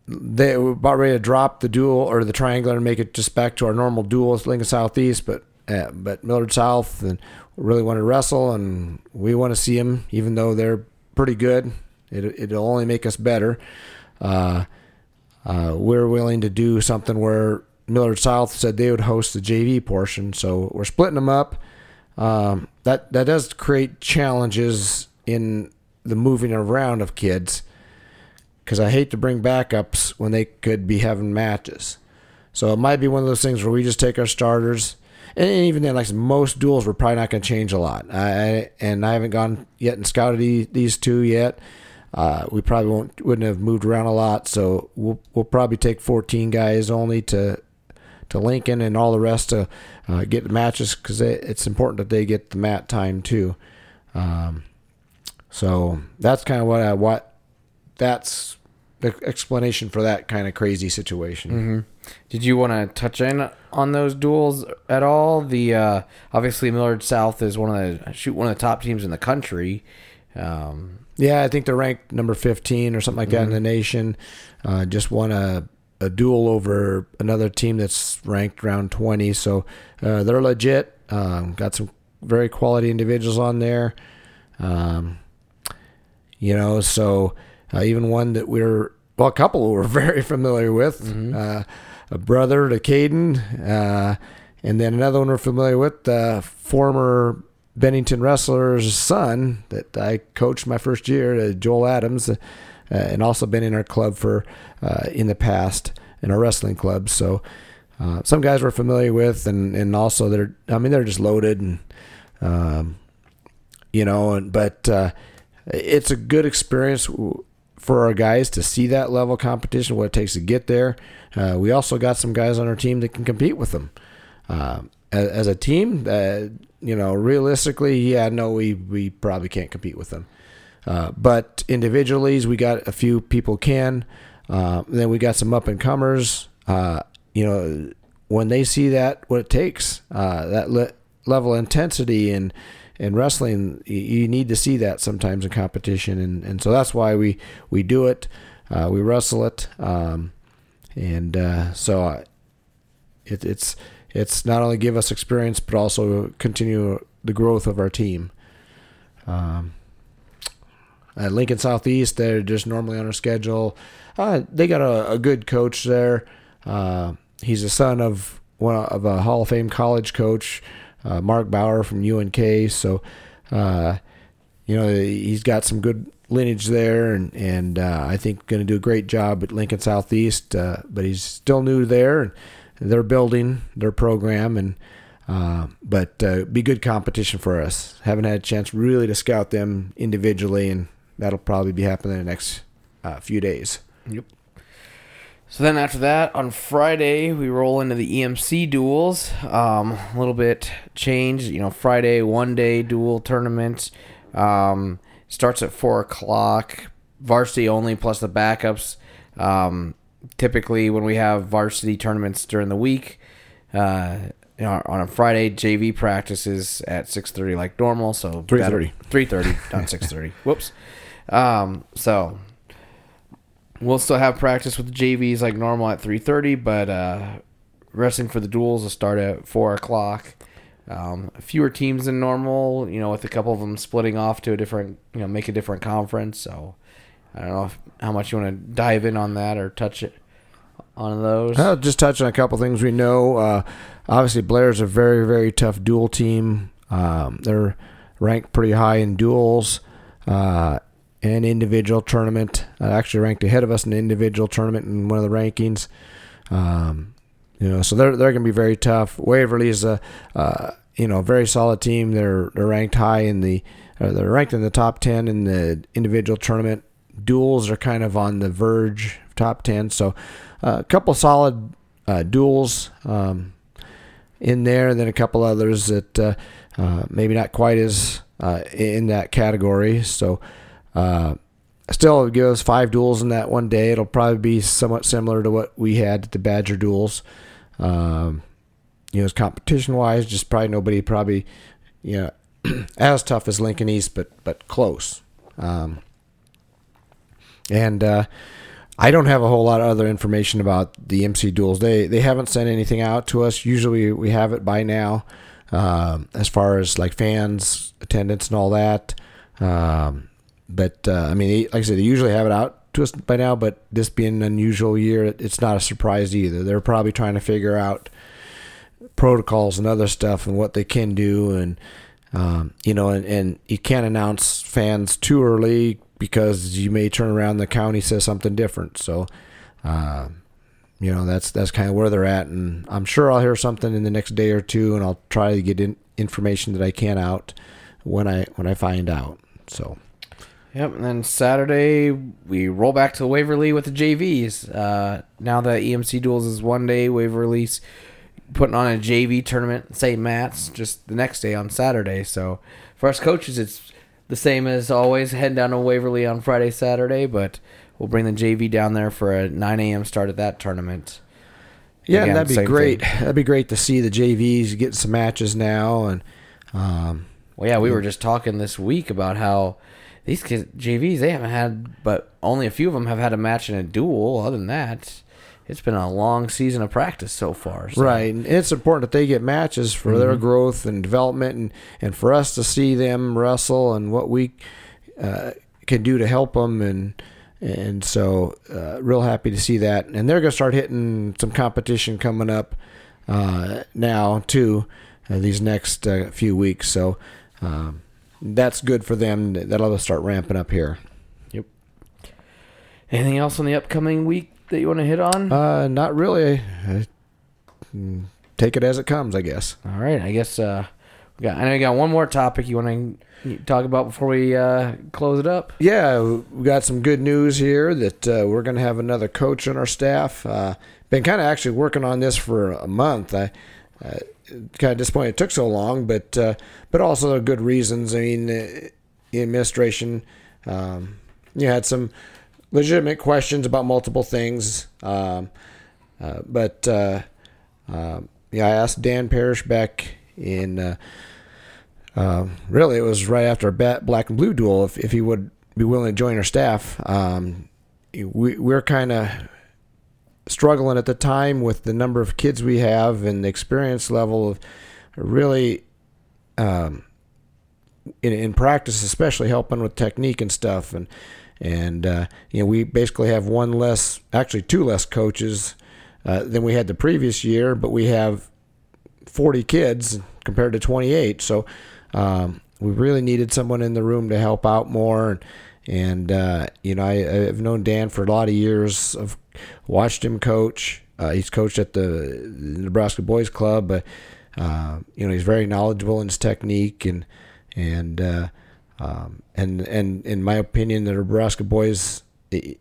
they were about ready to drop the dual or the triangular and make it just back to our normal dual Lincoln Southeast, but uh, but Millard South and really want to wrestle, and we want to see them, even though they're pretty good. It it'll only make us better. Uh, uh, we're willing to do something where Millard South said they would host the JV portion, so we're splitting them up. Um, that that does create challenges in the moving around of kids because I hate to bring backups when they could be having matches. So it might be one of those things where we just take our starters, and even then, like most duels, we're probably not going to change a lot. I, and I haven't gone yet and scouted the- these two yet. Uh, we probably won't wouldn't have moved around a lot, so we'll we'll probably take 14 guys only to to Lincoln and all the rest to uh, get the matches because it's important that they get the mat time too. Um, so that's kind of what I what that's explanation for that kind of crazy situation. Mm-hmm. Did you want to touch in on those duels at all? The uh, obviously Millard South is one of the shoot one of the top teams in the country. Um, Yeah, I think they're ranked number 15 or something like that in the nation. Uh, just won a, a duel over another team that's ranked around 20. So uh, they're legit. Um, got some very quality individuals on there. Um, you know, so uh, even one that we're, well, a couple we're [laughs] very familiar with. Uh, a brother to Caden, uh, and then another one we're familiar with, the former Bennington wrestler's son that I coached my first year, uh, Joel Adams, uh, and also been in our club for uh, in the past in our wrestling club. So uh, some guys we're familiar with, and and also they're, I mean, they're just loaded, and um, you know, and but uh, it's a good experience for our guys to see that level of competition, what it takes to get there. Uh, we also got some guys on our team that can compete with them. Uh, as, as a team, uh, you know, realistically, yeah, no, we, we probably can't compete with them. Uh, but individually, we got a few people can. Uh, then we got some up and comers. Uh, you know, when they see that, what it takes, that le- level of intensity and in wrestling, you need to see that sometimes in competition, and, and so that's why we we do it. Uh, we wrestle it, um, and uh, so uh, it, it's it's not only give us experience, but also continue the growth of our team. Um, at Lincoln Southeast, they're just normally on our schedule. Uh, they got a, a, good coach there. Uh, he's the son of one of a Hall of Fame college coach uh, Mark Bauer from UNK. So, uh, you know, he's got some good lineage there, and and uh, I think going to do a great job at Lincoln Southeast. Uh, but he's still new there, and they're building their program, and uh, but uh, be good competition for us. Haven't had a chance really to scout them individually, and that'll probably be happening in the next few days. Yep. So then after that, on Friday, we roll into the EMC duels. Um, a little bit changed. You know, Friday, one day dual tournament. Um, starts at 4 o'clock. Varsity only plus the backups. Um, typically, when we have varsity tournaments during the week, uh, you know, on a Friday, JV practices at 6.30 like normal. So 3.30. 3.30, not 6.30. [laughs] Whoops. Um, so we'll still have practice with the JVs like normal at 3:30, but uh, wrestling for the duels will start at four o'clock. Um, fewer teams than normal, you know, with a couple of them splitting off to a different, you know, make a different conference. So I don't know if, how much you want to dive in on that or touch it on those. I'll just touch on a couple things we know. Uh, obviously, Blair's a very very tough dual team. Um, they're ranked pretty high in duels. Uh, an individual tournament. Uh, actually ranked ahead of us in the individual tournament in one of the rankings. Um, you know, so they're they're going to be very tough. Waverly is a uh, you know very solid team. They're they're ranked high in the uh, they're ranked in the top ten in the individual tournament. Duels are kind of on the verge of top ten. So uh, a couple solid uh, duels um, in there, and then a couple others that maybe not quite as in that category. So uh, still, give us five duels in that one day. It'll probably be somewhat similar to what we had at the Badger duels. Um, you know, competition wise, just probably nobody probably, you know, [clears throat] as tough as Lincoln East, but but close. Um, and uh, I don't have a whole lot of other information about the MC duels. They they haven't sent anything out to us. Usually we have it by now, um, as far as like fans attendance and all that. Um, but uh, I mean, like I said, they usually have it out to us by now. But this being an unusual year, it's not a surprise either. They're probably trying to figure out protocols and other stuff and what they can do, and um, you know, and, and you can't announce fans too early because you may turn around and the county says something different. So. Uh, you know that's that's kind of where they're at, and I'm sure I'll hear something in the next day or two, and I'll try to get in information that I can out when I when I find out. So. Yep, and then Saturday we roll back to Waverly with the JVs. Uh, now that EMC Duels is one day, Waverly's putting on a JV tournament, St. Matt's, just the next day on Saturday. So for us coaches, it's the same as always. Head down to Waverly on Friday, Saturday, but we'll bring the JV down there for a 9 a.m. start at that tournament. Yeah, Again, that'd be great. Thing. That'd be great to see the JVs getting some matches now, and um, well, yeah, we were just talking this week about how these kids JVs they haven't had, but only a few of them have had a match in a duel. Other than that, it's been a long season of practice so far. So. Right, and it's important that they get matches for mm-hmm. their growth and development, and and for us to see them wrestle and what we uh, can do to help them and. And so, uh, real happy to see that. And they're going to start hitting some competition coming up uh, now, too, uh, these next uh, few weeks. So, um, that's good for them. That'll start ramping up here. Yep. Anything else on the upcoming week that you want to hit on? Uh, not really. take it as it comes, I guess. All right. I guess uh, we got. I know you got one more topic you want to talk about before we uh, close it up. Yeah, we got some good news here that uh, we're going to have another coach on our staff. Uh, been kind of actually working on this for a month. I. Uh, kind of disappointed it took so long, but uh, but also good reasons. I mean, the administration, um, you had some legitimate questions about multiple things. Um, uh, but uh, uh, yeah, I asked Dan Parrish back in uh, um, really it was right after our black and blue duel if, if he would be willing to join our staff. Um, we, we're kind of struggling at the time with the number of kids we have and the experience level of really um, in, in practice, especially helping with technique and stuff. And and uh, you know we basically have one less, actually two less coaches uh, than we had the previous year, but we have 40 kids compared to 28. So um, we really needed someone in the room to help out more. And, and uh, you know, I, have known Dan for a lot of years. I've watched him coach. Uh, he's coached at the, Nebraska Boys Club, but uh, you know, he's very knowledgeable in his technique and and uh, um, and and in my opinion, the Nebraska boys eh,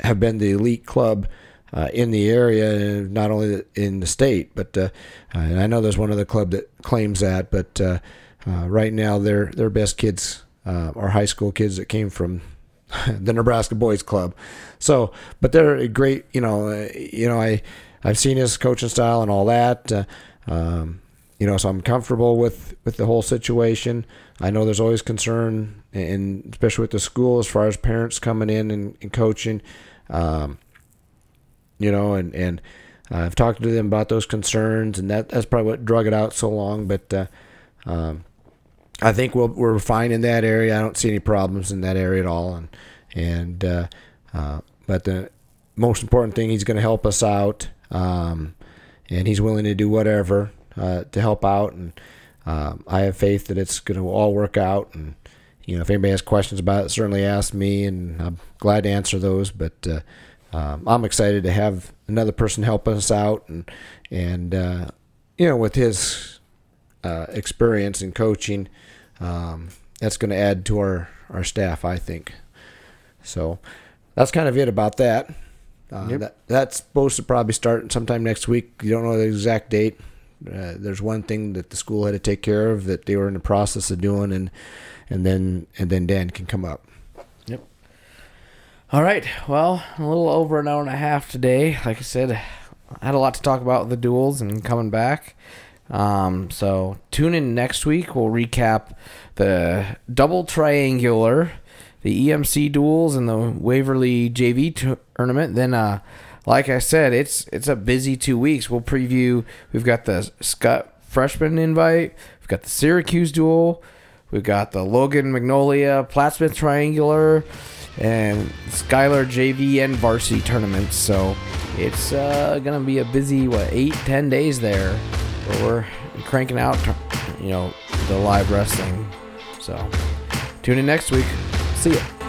have been the elite club uh, in the area, not only in the state, but uh, I know there's one other club that claims that. But uh, right now, their their best kids are high school kids that came from [laughs] the Nebraska Boys Club. So, but they're a great. You know, you know, I I've seen his coaching style and all that. Um, you know, so I'm comfortable with with the whole situation. I know there's always concern, and especially with the school as far as parents coming in and, and coaching. Um, you know, and and uh, I've talked to them about those concerns, and that that's probably what drug it out so long. But uh, um, I think we we are fine in that area. I don't see any problems in that area at all, and and uh, uh but the most important thing, he's going to help us out, um, and he's willing to do whatever uh, to help out, and um, I have faith that it's going to all work out. And you know, if anybody has questions about it, certainly ask me, and I'm glad to answer those. But uh, um, I'm excited to have another person help us out, and and uh, you know, with his uh, experience in coaching, um, that's going to add to our our staff, I think. So that's kind of it about that. Uh, yep. that that's supposed to probably start sometime next week. You don't know the exact date. Uh, there's one thing that the school had to take care of that they were in the process of doing, and and then and then Dan can come up. Yep. All right. Well, a little over an hour and a half today. Like I said, I had a lot to talk about with the duels and coming back. Um, so tune in next week. We'll recap the double triangular, the EMC duels, and the Waverly JV tournament. Then uh, like I said, it's it's a busy two weeks. We'll preview. We've got the Scott freshman invite. We've got the Syracuse duel. We've got the Logan Magnolia Plattsmouth Triangular and Schuyler JV and varsity tournaments. So it's uh, gonna be a busy what eight ten days there where we're cranking out you know the live wrestling. So tune in next week. See ya.